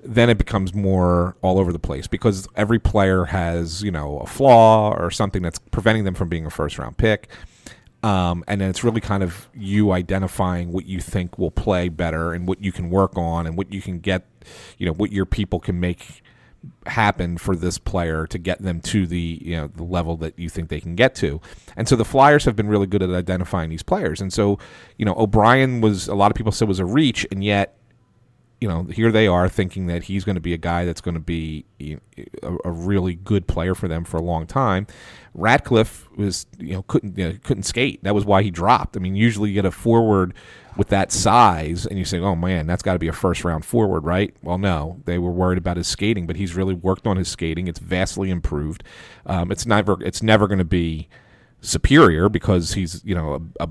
[SPEAKER 2] then it becomes more all over the place because every player has, you know, a flaw or something that's preventing them from being a first round pick. Um, and then it's really kind of you identifying what you think will play better and what you can work on and what you can get, you know, what your people can make happen for this player to get them to the you know the level that you think they can get to. And so the Flyers have been really good at identifying these players. And so, you know, O'Brien was a lot of people said was a reach and yet you know, here they are thinking that he's going to be a guy that's going to be a, a really good player for them for a long time. Ratcliffe was, you know, couldn't you know, couldn't skate. That was why he dropped. I mean, usually you get a forward with that size, and you say, "Oh man, that's got to be a first round forward, right?" Well, no, they were worried about his skating, but he's really worked on his skating. It's vastly improved. Um, it's never it's never going to be superior because he's you know a, a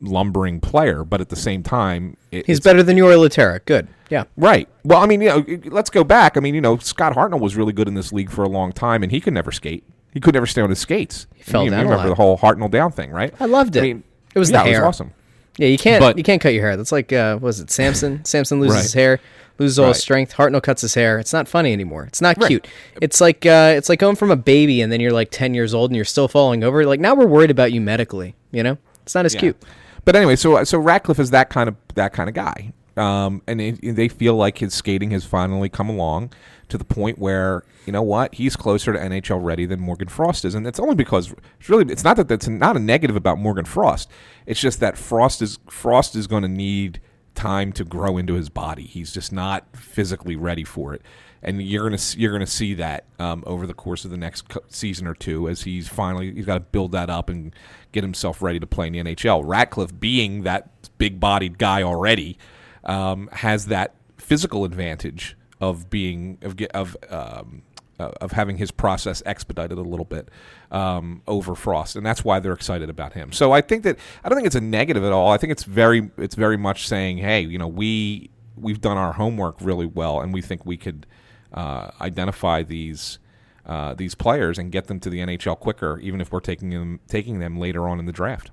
[SPEAKER 2] lumbering player, but at the same time, it,
[SPEAKER 1] He's better than Jori Lehtera. Good. Yeah.
[SPEAKER 2] Right. Well, I mean, you know, let's go back. I mean, you know, Scott Hartnell was really good in this league for a long time, and he could never skate. He could never stay on his skates. He
[SPEAKER 1] fell
[SPEAKER 2] you
[SPEAKER 1] down a
[SPEAKER 2] remember the whole Hartnell down thing, right?
[SPEAKER 1] I loved it.
[SPEAKER 2] I mean,
[SPEAKER 1] It was the
[SPEAKER 2] yeah, it was awesome.
[SPEAKER 1] Yeah, you can't
[SPEAKER 2] But-
[SPEAKER 1] you can't cut your hair. That's like uh, what was it Samson? Samson loses
[SPEAKER 2] Right.
[SPEAKER 1] his hair, loses all his strength. Hartnell cuts his hair. It's not funny anymore. It's not
[SPEAKER 2] Right.
[SPEAKER 1] cute. It's like uh, it's like going from a baby and then you're like ten years old and you're still falling over. Like now we're worried about you medically. You know, it's not as
[SPEAKER 2] Yeah.
[SPEAKER 1] cute.
[SPEAKER 2] But anyway, so so Ratcliffe is that kind of that kind of guy. Um, and it, they feel like his skating has finally come along to the point where you know what he's closer to NHL ready than Morgan Frost is, and it's only because it's really it's not that that's not a negative about Morgan Frost. It's just that Frost is Frost is going to need time to grow into his body. He's just not physically ready for it, and you're gonna you're gonna see that um, over the course of the next season or two as he's finally he's got to build that up and get himself ready to play in the NHL. Ratcliffe, being that big-bodied guy already, um, has that physical advantage of being of of um, uh, of having his process expedited a little bit um, over Frost, and that's why they're excited about him. So I think that I don't think it's a negative at all. I think it's very it's very much saying, hey, you know, we we've done our homework really well, and we think we could uh, identify these. Uh, these players and get them to the NHL quicker, even if we're taking them taking them later on in the draft.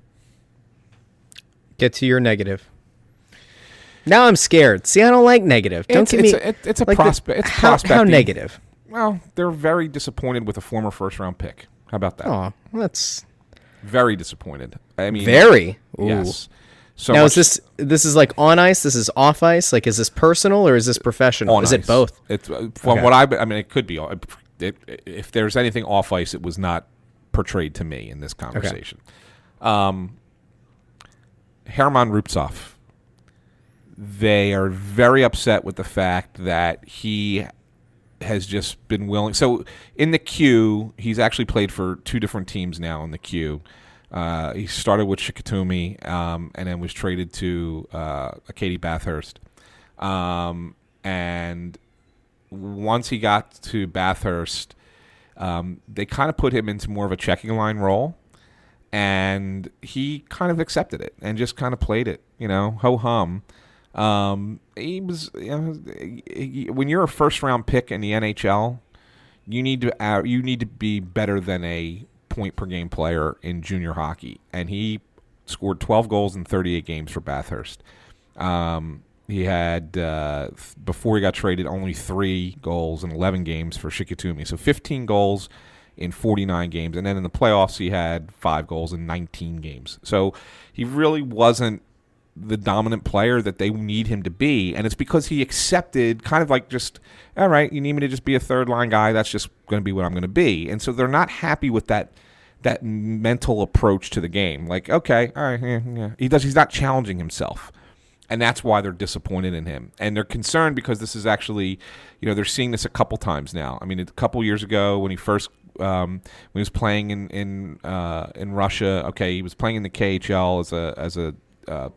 [SPEAKER 1] Get to your negative. Now I'm scared. See, I don't like negative. Don't
[SPEAKER 2] it's,
[SPEAKER 1] give
[SPEAKER 2] it's
[SPEAKER 1] me.
[SPEAKER 2] A, it's a
[SPEAKER 1] like
[SPEAKER 2] prospect. It's
[SPEAKER 1] how, how negative?
[SPEAKER 2] Well, they're very disappointed with a former first round pick. How about that?
[SPEAKER 1] Oh, that's
[SPEAKER 2] Very disappointed. I mean,
[SPEAKER 1] very. Ooh.
[SPEAKER 2] yes. So
[SPEAKER 1] now
[SPEAKER 2] much
[SPEAKER 1] is this this is like on ice? This is off ice. Like, is this personal or is this professional?
[SPEAKER 2] on
[SPEAKER 1] is
[SPEAKER 2] ice.
[SPEAKER 1] it both?
[SPEAKER 2] It's uh, from
[SPEAKER 1] Okay.
[SPEAKER 2] what I. I mean, it could be. It, it, if there's anything off ice, it was not portrayed to me in this conversation. Um, Herman Rubtsov. They are very upset with the fact that he has just been willing. So in the queue, he's actually played for two different teams now in the queue. Uh, he started with Chicoutimi um, and then was traded to uh, Acadie-Bathurst. Um, and once he got to Bathurst, um, they kind of put him into more of a checking line role. And he kind of accepted it and just kind of played it, you know, ho hum. Um, he was you know, he- when you're a first round pick in the NHL, you need to uh, you need to be better than a point per game player in junior hockey, and he scored 12 goals in 38 games for Bathurst. Um, he had uh, before he got traded only three goals in 11 games for Chicoutimi, so 15 goals in 49 games, and then in the playoffs he had five goals in 19 games. So he really wasn't the dominant player that they need him to be, and it's because he accepted kind of like just all right, you need me to just be a third line guy. That's just going to be what I'm going to be, and so they're not happy with that that mental approach to the game. Like, okay, all right, yeah, yeah. he does. He's not challenging himself, and that's why they're disappointed in him, and they're concerned because this is actually, you know, they're seeing this a couple times now. I mean, a couple years ago when he first um, when he was playing in in uh, in Russia, okay, he was playing in the KHL as a as a uh,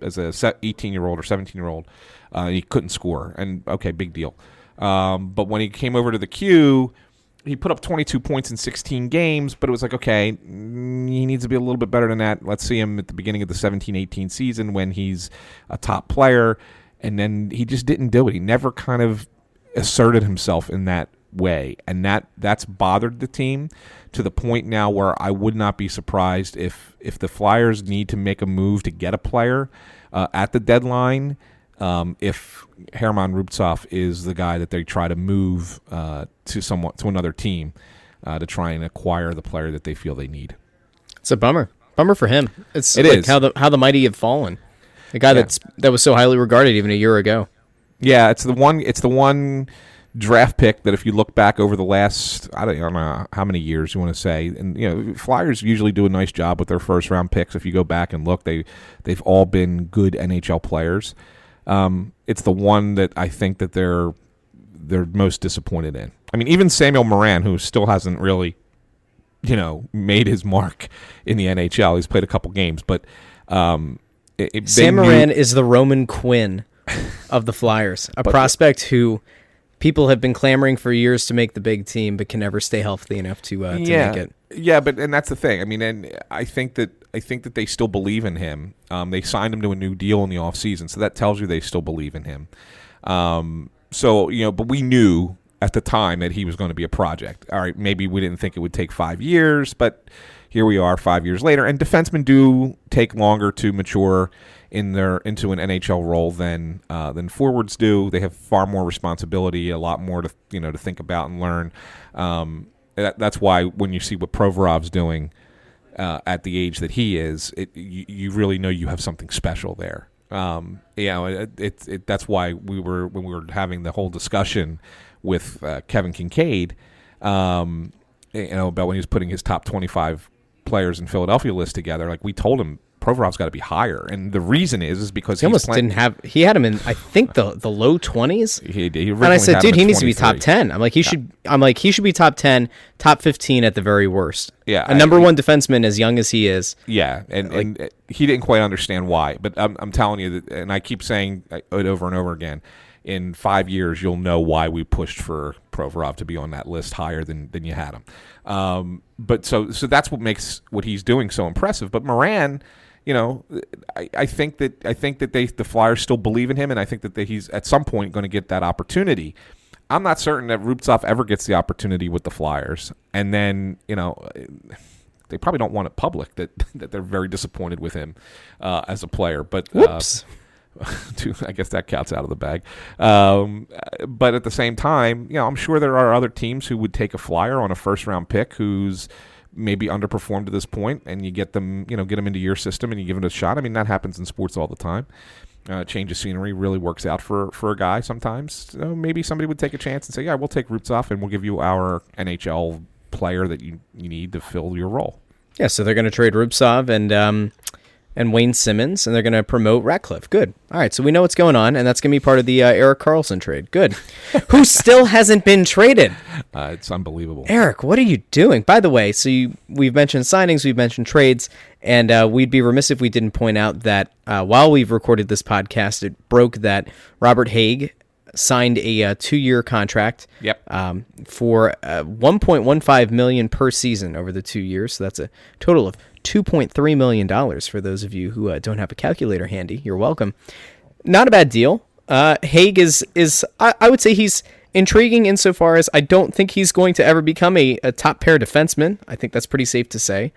[SPEAKER 2] as a 18 year old or 17 year old. Uh, he couldn't score, and okay, big deal. Um, but when he came over to the queue, he put up 22 points in 16 games, but it was like, okay, he needs to be a little bit better than that. Let's see him at the beginning of the 17 18 season when he's a top player. And then he just didn't do it. He never kind of asserted himself in that way. And that that's bothered the team to the point now where I would not be surprised if if the Flyers need to make a move to get a player uh, at the deadline. Um, if Herman Rubtsov is the guy that they try to move uh, to somewhat to another team uh, to try and acquire the player that they feel they need.
[SPEAKER 1] It's a bummer. Bummer for him. It's
[SPEAKER 2] It
[SPEAKER 1] like
[SPEAKER 2] is.
[SPEAKER 1] how the how the mighty have fallen. The guy
[SPEAKER 2] Yeah.
[SPEAKER 1] that's that was so highly regarded even a year ago.
[SPEAKER 2] Yeah, it's the one. It's the one draft pick that if you look back over the last I don't, I don't know how many years you want to say, and you know Flyers usually do a nice job with their first round picks. If you go back and look, they they've all been good NHL players. Um, it's the one that I think that they're they're most disappointed in. I mean, even Samuel Morin, who still hasn't really, you know, made his mark in the NHL. He's played a couple games, but um, it,
[SPEAKER 1] Sam
[SPEAKER 2] knew-
[SPEAKER 1] Moran is the Roman Quinn of the Flyers, a prospect who people have been clamoring for years to make the big team, but can never stay healthy enough to uh, to
[SPEAKER 2] yeah,
[SPEAKER 1] make it.
[SPEAKER 2] Yeah, but and that's the thing. I mean, and I think that I think that they still believe in him. Um, they signed him to a new deal in the offseason, so that tells you they still believe in him. Um, so you know, but we knew at the time that he was going to be a project. All right, maybe we didn't think it would take five years, but here we are, five years later. And defensemen do take longer to mature in their into an NHL role than uh, than forwards do. They have far more responsibility, a lot more to you know to think about and learn. Um, that, that's why when you see what Provorov's doing uh, at the age that he is, it, you, you really know you have something special there. Um, you know, it, it, it, that's why we were when we were having the whole discussion with uh, Kevin Kinkead, um, you know, about when he was putting his top twenty-five players in Philadelphia list together. Like we told him Provorov's got to be higher, and the reason is is because
[SPEAKER 1] he almost didn't have. He had him in, I think the the low twenties.
[SPEAKER 2] He, he
[SPEAKER 1] and I said, dude, he needs to be top ten. I'm like, he yeah. should. I'm like, he should be top ten, top fifteen at the very worst.
[SPEAKER 2] Yeah,
[SPEAKER 1] a number I, one defenseman as young as he is.
[SPEAKER 2] Yeah, and, like, and he didn't quite understand why, but I'm, I'm telling you that, and I keep saying it over and over again. In five years, you'll know why we pushed for Provorov to be on that list higher than, than you had him. Um, but so so that's what makes what he's doing so impressive. But Morin, you know, I, I think that I think that they the Flyers still believe in him, and I think that they, he's at some point going to get that opportunity. I'm not certain that Rubtsov ever gets the opportunity with the Flyers, and then you know they probably don't want it public that that they're very disappointed with him uh, as a player. But
[SPEAKER 1] uh, whoops.
[SPEAKER 2] I guess that counts out of the bag. Um, but at the same time, you know, I'm sure there are other teams who would take a flyer on a first round pick who's maybe underperformed to this point, and you get them, you know, get them into your system and you give them a shot. I mean, that happens in sports all the time. Uh, change of scenery really works out for for a guy sometimes. So maybe somebody would take a chance and say, "Yeah, we'll take Rubtsov and we'll give you our NHL player that you, you need to fill your role."
[SPEAKER 1] Yeah, so they're going to trade Rubtsov and um, and Wayne Simmonds, and they're going to promote Ratcliffe. Good. All right, so we know what's going on, and that's going to be part of the uh, Erik Karlsson trade. Good. Who still hasn't been traded?
[SPEAKER 2] Uh, it's unbelievable.
[SPEAKER 1] Eric, what are you doing? By the way, so you, we've mentioned signings, we've mentioned trades, and uh, we'd be remiss if we didn't point out that uh, while we've recorded this podcast, it broke that Robert Hägg signed a uh, two-year contract.
[SPEAKER 2] Yep.
[SPEAKER 1] Um, for uh, 1.15 million per season over the two years. So that's a total of 2.3 million dollars. For those of you who uh, don't have a calculator handy, you're welcome. Not a bad deal. Uh, Hägg is is I, I would say he's intriguing insofar as I don't think he's going to ever become a, a top pair defenseman. I think that's pretty safe to say.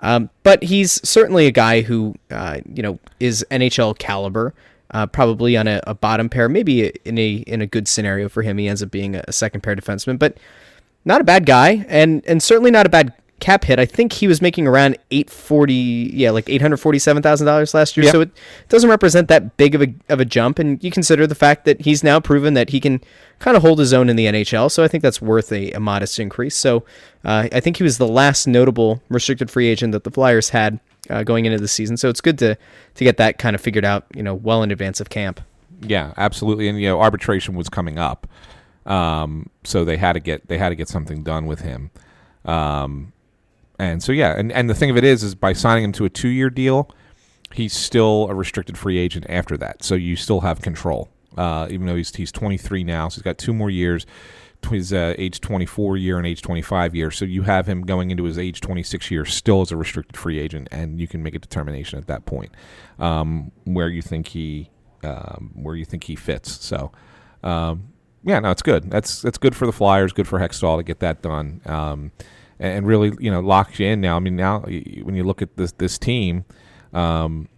[SPEAKER 1] Um, but he's certainly a guy who, uh, you know, is NHL caliber uh, probably on a, a, bottom pair. Maybe in a in a good scenario for him, he ends up being a, second pair defenseman, but not a bad guy, and and certainly not a bad cap hit. I think he was making around eight forty, yeah, like eight hundred forty seven thousand dollars last year. Yep. So it doesn't represent that big of a of a jump, and you consider the fact that he's now proven that he can kind of hold his own in the NHL. So I think that's worth a, a modest increase. So uh, I think he was the last notable restricted free agent that the Flyers had uh, going into the season. So it's good to to get that kind of figured out, you know, well in advance of camp.
[SPEAKER 2] Yeah, absolutely. And you know, arbitration was coming up, um, so they had to get they had to get something done with him. Um, and so yeah, and and the thing of it is, is by signing him to a two year deal, he's still a restricted free agent after that. So you still have control, uh, even though he's he's 23 now, so he's got two more years his uh, age 24 year and age 25 year. So you have him going into his age 26 year still as a restricted free agent, and you can make a determination at that point um, where you think he um, where you think he fits. So. Um, yeah, no, it's good. That's that's good for the Flyers. Good for Hextall to get that done, um, and, really, you know, locks you in now. I mean, now when you look at this this team, um,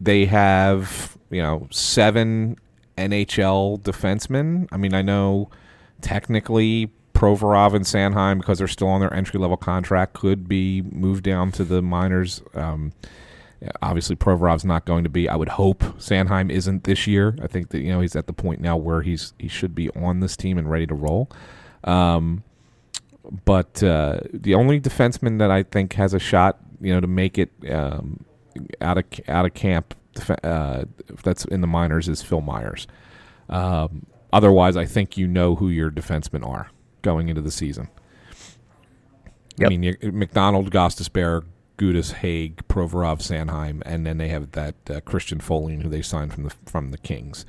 [SPEAKER 2] they have you know seven NHL defensemen. I mean, I know technically Provorov and Sanheim, because they're still on their entry level contract, could be moved down to the minors. Um, obviously, Provorov's not going to be. I would hope Sanheim isn't this year. I think that you know he's at the point now where he's he should be on this team and ready to roll. Um, but uh, the only defenseman that I think has a shot, you know, to make it um, out of out of camp uh, that's in the minors is Phil Myers. Um, Otherwise, I think you know who your defensemen are going into the season. Yep. I mean, you, MacDonald, Gostisbehere, Gudas, Hägg, Provorov, Sanheim, and then they have that uh, Christian Folin who they signed from the from the Kings.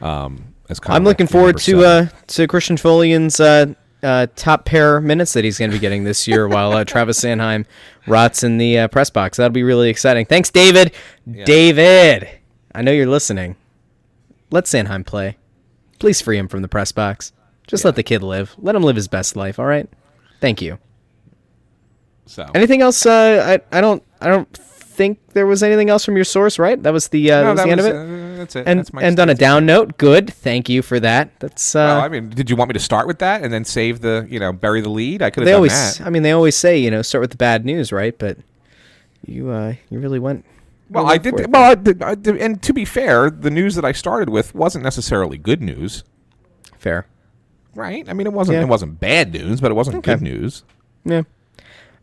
[SPEAKER 2] Um,
[SPEAKER 1] as I'm looking forward to uh, to Christian Folin's uh, uh, top pair minutes that he's going to be getting this year, while uh, Travis Sanheim rots in the uh, press box. That'll be really exciting. Thanks, David. Yeah. David, I know you're listening. Let Sanheim play. Please free him from the press box. Just yeah. let the kid live. Let him live his best life. All right. Thank you.
[SPEAKER 2] So
[SPEAKER 1] anything else? Uh, I I don't I don't think there was anything else from your source, right? That was the uh, no, that was the end of it.
[SPEAKER 2] Uh, that's it.
[SPEAKER 1] And
[SPEAKER 2] that's
[SPEAKER 1] and on a down note, good. Thank you for that. That's. Uh,
[SPEAKER 2] well, I mean, did you want me to start with that and then save the you know bury the lead? I could have
[SPEAKER 1] done
[SPEAKER 2] always,
[SPEAKER 1] that. I mean, they always say you know start with the bad news, right? But you uh you really went
[SPEAKER 2] Well, I did. Well, I did, and to be fair, the news that I started with wasn't necessarily good news,
[SPEAKER 1] Fair.
[SPEAKER 2] right? I mean, it wasn't.
[SPEAKER 1] Yeah.
[SPEAKER 2] It wasn't bad news, but it wasn't
[SPEAKER 1] Okay.
[SPEAKER 2] good news.
[SPEAKER 1] Yeah.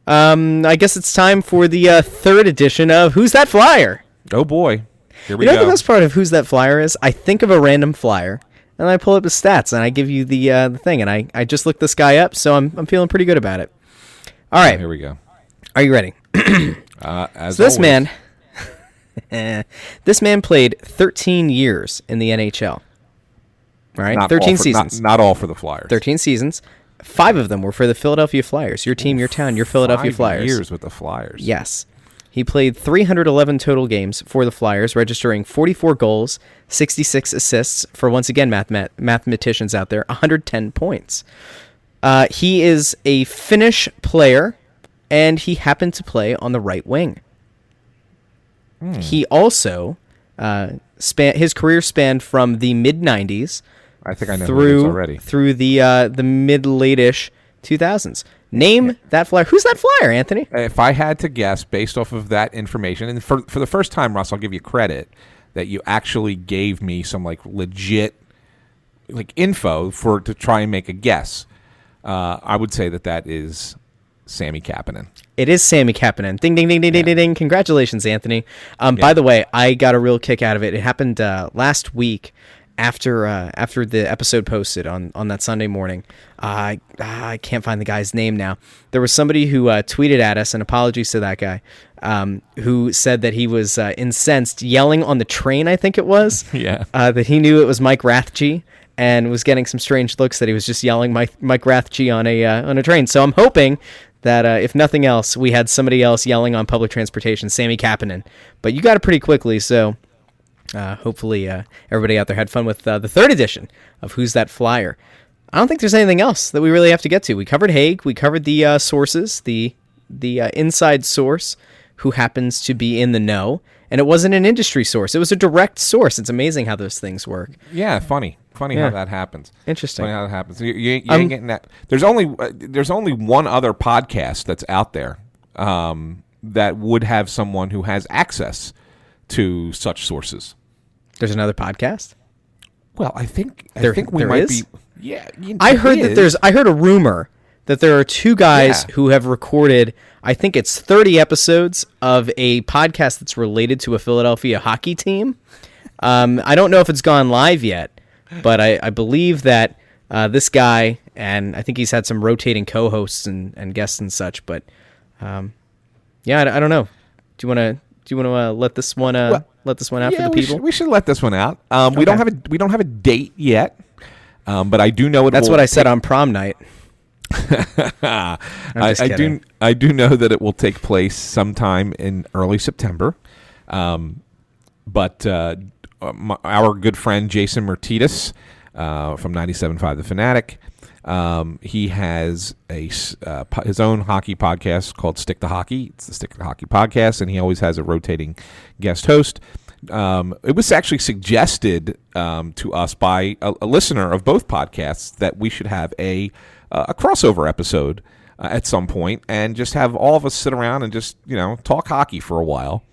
[SPEAKER 1] Um, I guess it's time for the uh, third edition of Who's That Flyer?
[SPEAKER 2] Oh boy, here we
[SPEAKER 1] You know what
[SPEAKER 2] go.
[SPEAKER 1] the best part of Who's That Flyer is? I think of a random flyer, and I pull up his stats, and I give you the uh, the thing, and I, I just looked this guy up, so I'm, I'm feeling pretty good about it. All right,
[SPEAKER 2] Here we go.
[SPEAKER 1] are you ready?
[SPEAKER 2] Uh, as
[SPEAKER 1] So this
[SPEAKER 2] always-
[SPEAKER 1] man, this man played 13 years in the NHL. All right,
[SPEAKER 2] not
[SPEAKER 1] 13
[SPEAKER 2] all for,
[SPEAKER 1] seasons.
[SPEAKER 2] Not, not all for the Flyers.
[SPEAKER 1] 13 seasons. Five of them were for the Philadelphia Flyers. Your team, your town, your Philadelphia
[SPEAKER 2] Five
[SPEAKER 1] Flyers.
[SPEAKER 2] Years with the Flyers.
[SPEAKER 1] Yes. He played 311 total games for the Flyers, registering 44 goals, 66 assists for, once again, mathemat- mathematicians out there, 110 points. Uh, he is a Finnish player, and he happened to play on the right wing. He also, uh, span- his career spanned from the mid 90s
[SPEAKER 2] I think I know who it is
[SPEAKER 1] through
[SPEAKER 2] already.
[SPEAKER 1] through the uh, the mid late-ish 2000s. Name that flyer. Who's that flyer, Anthony?
[SPEAKER 2] If I had to guess based off of that information, and for for the first time, Russ, I'll give you credit that you actually gave me some like legit like info for to try and make a guess. Uh, I would say that that is Sami Kapanen.
[SPEAKER 1] It is Sami Kapanen. Ding ding ding ding ding ding ding. Congratulations, Anthony. Um, By the way, I got a real kick out of it. It happened uh, last week after uh, after the episode posted on on that Sunday morning. I I can't find the guy's name now. There was somebody who uh, tweeted at us, and apologies to that guy, um, who said that he was uh, incensed, yelling on the train. I think it was.
[SPEAKER 2] Yeah.
[SPEAKER 1] Uh, that he knew it was Mike Rathje. And was getting some strange looks that he was just yelling Mike Mike Rathje on a uh, on a train. So I'm hoping that uh, if nothing else, we had somebody else yelling on public transportation, Sami Kapanen. But you got it pretty quickly, so uh, hopefully uh, everybody out there had fun with uh, the third edition of Who's That Flyer. I don't think there's anything else that we really have to get to. We covered Hägg, we covered the uh, sources, the the uh, inside source who happens to be in the know, and it wasn't an industry source; it was a direct source. It's amazing how those things work.
[SPEAKER 2] Yeah, funny, funny
[SPEAKER 1] Yeah.
[SPEAKER 2] how that happens.
[SPEAKER 1] Interesting.
[SPEAKER 2] Funny how that happens. You, you, you
[SPEAKER 1] Um,
[SPEAKER 2] ain't getting that. There's only uh, there's only one other podcast that's out there um, that would have someone who has access to such sources.
[SPEAKER 1] There's another podcast.
[SPEAKER 2] Well, I think I think we might
[SPEAKER 1] is?
[SPEAKER 2] be. Yeah, you-
[SPEAKER 1] I
[SPEAKER 2] there
[SPEAKER 1] heard that
[SPEAKER 2] is.
[SPEAKER 1] there's I heard a rumor that there are two guys
[SPEAKER 2] Yeah.
[SPEAKER 1] who have recorded I think it's 30 episodes of a podcast that's related to a Philadelphia hockey team. Um, I don't know if it's gone live yet, but I, I believe that uh, this guy and I think he's had some rotating co-hosts and, and guests and such. But um, yeah, I, I don't know. Do you want to do you want to uh, let this one uh,
[SPEAKER 2] Well,
[SPEAKER 1] let this one out
[SPEAKER 2] yeah,
[SPEAKER 1] for the
[SPEAKER 2] we should, we should let this one out. Um, We don't have a we don't have a date yet, um, but I do know it.
[SPEAKER 1] That's what I said on prom night.
[SPEAKER 2] I, I do. I do know that it will take place sometime in early September. Um, but uh, m- our good friend Jason Myrtetus uh, from 97.5 The Fanatic, um, he has a uh, his own hockey podcast called Stick to Hockey. It's the Stick to Hockey podcast, and he always has a rotating guest host. Um, it was actually suggested um, to us by a, a listener of both podcasts that we should have a uh, a crossover episode uh, at some point and just have all of us sit around and just you know talk hockey for a while.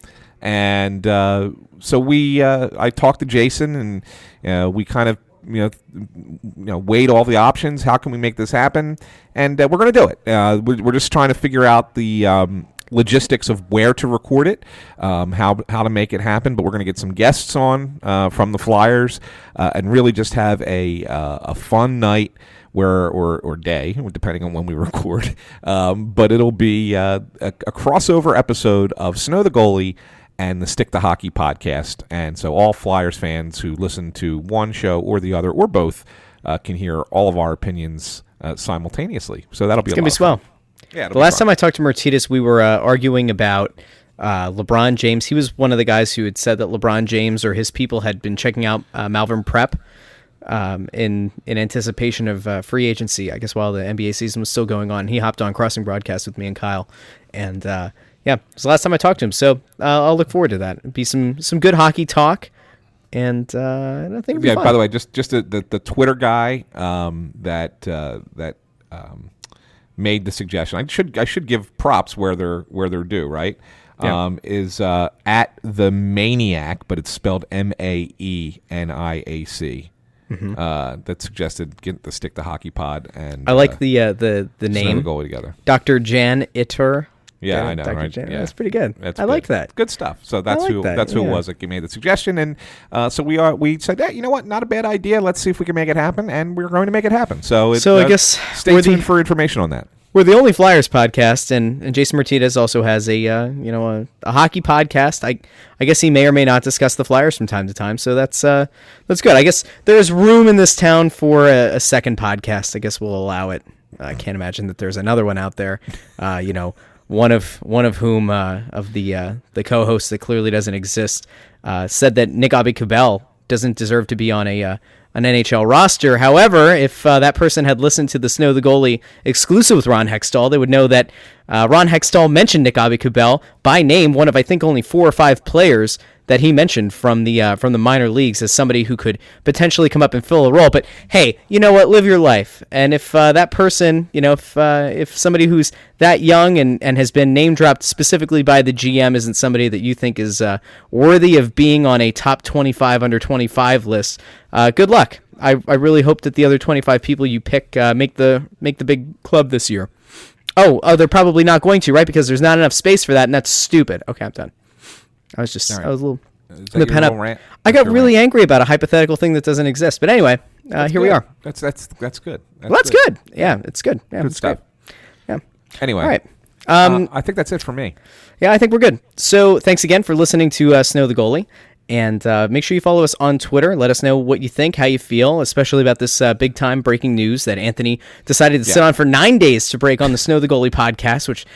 [SPEAKER 2] And uh, so we, uh, I talked to Jason, and uh, we kind of you know, you know, weighed all the options. How can we make this happen? And uh, we're going to do it. Uh, we're, we're just trying to figure out the um, logistics of where to record it, um, how how to make it happen. But we're going to get some guests on uh, from the Flyers, uh, and really just have a uh, a fun night where or or day, depending on when we record. Um, but it'll be uh, a, a crossover episode of Snow the Goalie and the Stick to Hockey podcast. And so all Flyers fans who listen to one show or the other or both uh, can hear all of our opinions uh, simultaneously. So that'll be
[SPEAKER 1] It's
[SPEAKER 2] a
[SPEAKER 1] gonna be swell.
[SPEAKER 2] Yeah,
[SPEAKER 1] The last
[SPEAKER 2] fun.
[SPEAKER 1] time I talked to Myrtetus, we were uh, arguing about uh, LeBron James. He was one of the guys who had said that LeBron James or his people had been checking out uh, Malvern Prep um, in in anticipation of uh, free agency. I guess while the NBA season was still going on, he hopped on Crossing Broadcast with me and Kyle, and uh, yeah, it was the last time I talked to him. So uh, I'll look forward to that. It'd be some some good hockey talk, and uh, I think
[SPEAKER 2] yeah.
[SPEAKER 1] fun.
[SPEAKER 2] By the way, just just the the, the Twitter guy um, that uh, that um, made the suggestion. I should I should give props where they're where they're due. Right.
[SPEAKER 1] Yeah.
[SPEAKER 2] um, is uh, at the Maniac, but it's spelled M A E N I A C. Uh, that suggested get the stick the hockey pod and
[SPEAKER 1] Mm-hmm. I like
[SPEAKER 2] uh,
[SPEAKER 1] the uh, the the
[SPEAKER 2] Snow the
[SPEAKER 1] name,
[SPEAKER 2] goalie together.
[SPEAKER 1] Dr. Jan Itter.
[SPEAKER 2] Yeah,
[SPEAKER 1] Yeah,
[SPEAKER 2] I know,
[SPEAKER 1] Dr.
[SPEAKER 2] right? Yeah.
[SPEAKER 1] That's pretty good.
[SPEAKER 2] That's
[SPEAKER 1] I
[SPEAKER 2] good.
[SPEAKER 1] like that.
[SPEAKER 2] Good stuff. So that's
[SPEAKER 1] like
[SPEAKER 2] who
[SPEAKER 1] that,
[SPEAKER 2] that's who
[SPEAKER 1] yeah.
[SPEAKER 2] it was that made the suggestion, and uh, so we are we said that you know what, not a bad idea. Let's see if we can make it happen, and we're going to make it happen. So it,
[SPEAKER 1] So I
[SPEAKER 2] uh,
[SPEAKER 1] guess
[SPEAKER 2] stay
[SPEAKER 1] we're the-
[SPEAKER 2] tuned for information on that.
[SPEAKER 1] We're the only Flyers podcast, and, and Jason Martinez also has a uh, you know a, a hockey podcast. I I guess he may or may not discuss the Flyers from time to time, so that's uh that's good. I guess there's room in this town for a, a second podcast. I guess we'll allow it. I can't imagine that there's another one out there. Uh, you know, one of one of whom uh, of the uh, the co-hosts that clearly doesn't exist uh, said that Nick Abbe doesn't deserve to be on a uh, an NHL roster. However, if uh, that person had listened to the Snow the Goalie exclusive with Ron Hextall, they would know that uh, Ron Hextall mentioned Nick Abbe by name, one of I think only four or five players that he mentioned from the uh, from the minor leagues as somebody who could potentially come up and fill a role. But hey, you know what? Live your life. And if uh, that person, you know, if uh, if somebody who's that young and, and has been name dropped specifically by the GM isn't somebody that you think is uh, worthy of being on a top 25 under 25 list, uh, good luck. I, I really hope that the other 25 people you pick uh, make the make the big club this year. Oh, oh, they're probably not going to, right? Because there's not enough space for that, and that's stupid. Okay, I'm done. I was just,
[SPEAKER 2] right.
[SPEAKER 1] I was a little, the pen up.
[SPEAKER 2] rant?
[SPEAKER 1] I got really
[SPEAKER 2] rant?
[SPEAKER 1] angry about a hypothetical thing that doesn't exist. But anyway, uh,
[SPEAKER 2] That's
[SPEAKER 1] here we are.
[SPEAKER 2] That's that's that's good.
[SPEAKER 1] Well, that's good. Yeah, it's good. Yeah,
[SPEAKER 2] Good
[SPEAKER 1] it's
[SPEAKER 2] stuff.
[SPEAKER 1] great. Yeah.
[SPEAKER 2] Anyway,
[SPEAKER 1] All right.
[SPEAKER 2] uh,
[SPEAKER 1] Um,
[SPEAKER 2] I think that's it for me.
[SPEAKER 1] yeah, I think we're good. So thanks again for listening to uh, Snow the Goalie. And uh, make sure you follow us on Twitter. Let us know what you think, how you feel, especially about this uh, big time breaking news that Anthony decided to sit on for nine days to break on the Snow the Goalie podcast, which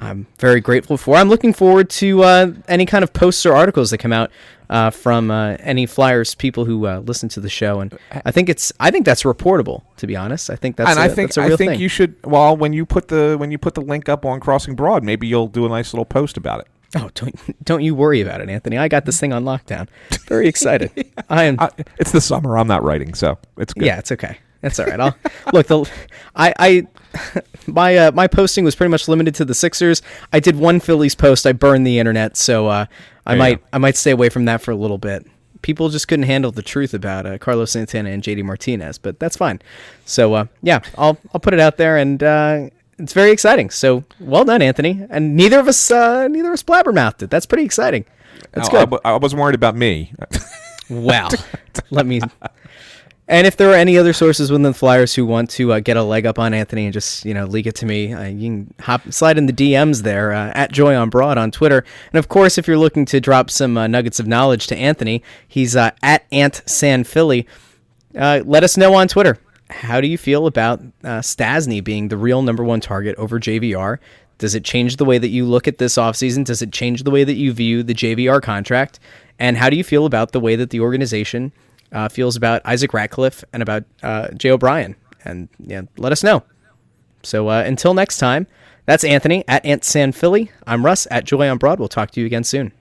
[SPEAKER 1] I'm very grateful for. I'm looking forward to uh, any kind of posts or articles that come out uh, from uh, any Flyers people who uh, listen to the show, and I think it's I think that's reportable. To be honest, I think that's
[SPEAKER 2] and
[SPEAKER 1] a,
[SPEAKER 2] I think
[SPEAKER 1] that's a real
[SPEAKER 2] I think
[SPEAKER 1] thing.
[SPEAKER 2] you should. Well, when you put the when you put the link up on Crossing Broad, maybe you'll do a nice little post about it.
[SPEAKER 1] Oh, don't don't you worry about it, Anthony. I got this thing on lockdown. Very excited. I am.
[SPEAKER 2] I, it's the summer. I'm not writing, so it's good.
[SPEAKER 1] Yeah, it's okay. That's all right. I'll look. The I I my uh, my posting was pretty much limited to the Sixers. I did one Phillies post. I burned the internet, so uh, I
[SPEAKER 2] There
[SPEAKER 1] might. I might stay away from that for a little bit. People just couldn't handle the truth about uh, Carlos Santana and JD Martinez, but that's fine. So uh, yeah, I'll I'll put it out there, and uh, it's very exciting. So well done, Anthony. And neither of us uh, neither of us blabbermouthed it. That's pretty exciting. That's
[SPEAKER 2] I,
[SPEAKER 1] good.
[SPEAKER 2] w- I wasn't worried about me.
[SPEAKER 1] Well, let me. And if there are any other sources within the Flyers who want to uh, get a leg up on Anthony and just you know leak it to me, uh, you can hop slide in the DMs there uh, at Joy on Broad on Twitter. And of course, if you're looking to drop some uh, nuggets of knowledge to Anthony, he's uh, at Ant San Philly. Uh, let us know on Twitter. How do you feel about Stastny being the real number one target over JVR? Does it change the way that you look at this offseason? Does it change the way that you view the JVR contract? And how do you feel about the way that the organization uh, feels about Isaac Ratcliffe and about uh, Jay O'Brien? And yeah, let us know. So uh, until next time, that's Anthony at Ant San Philly. I'm Russ at Joy on Broad. We'll talk to you again soon.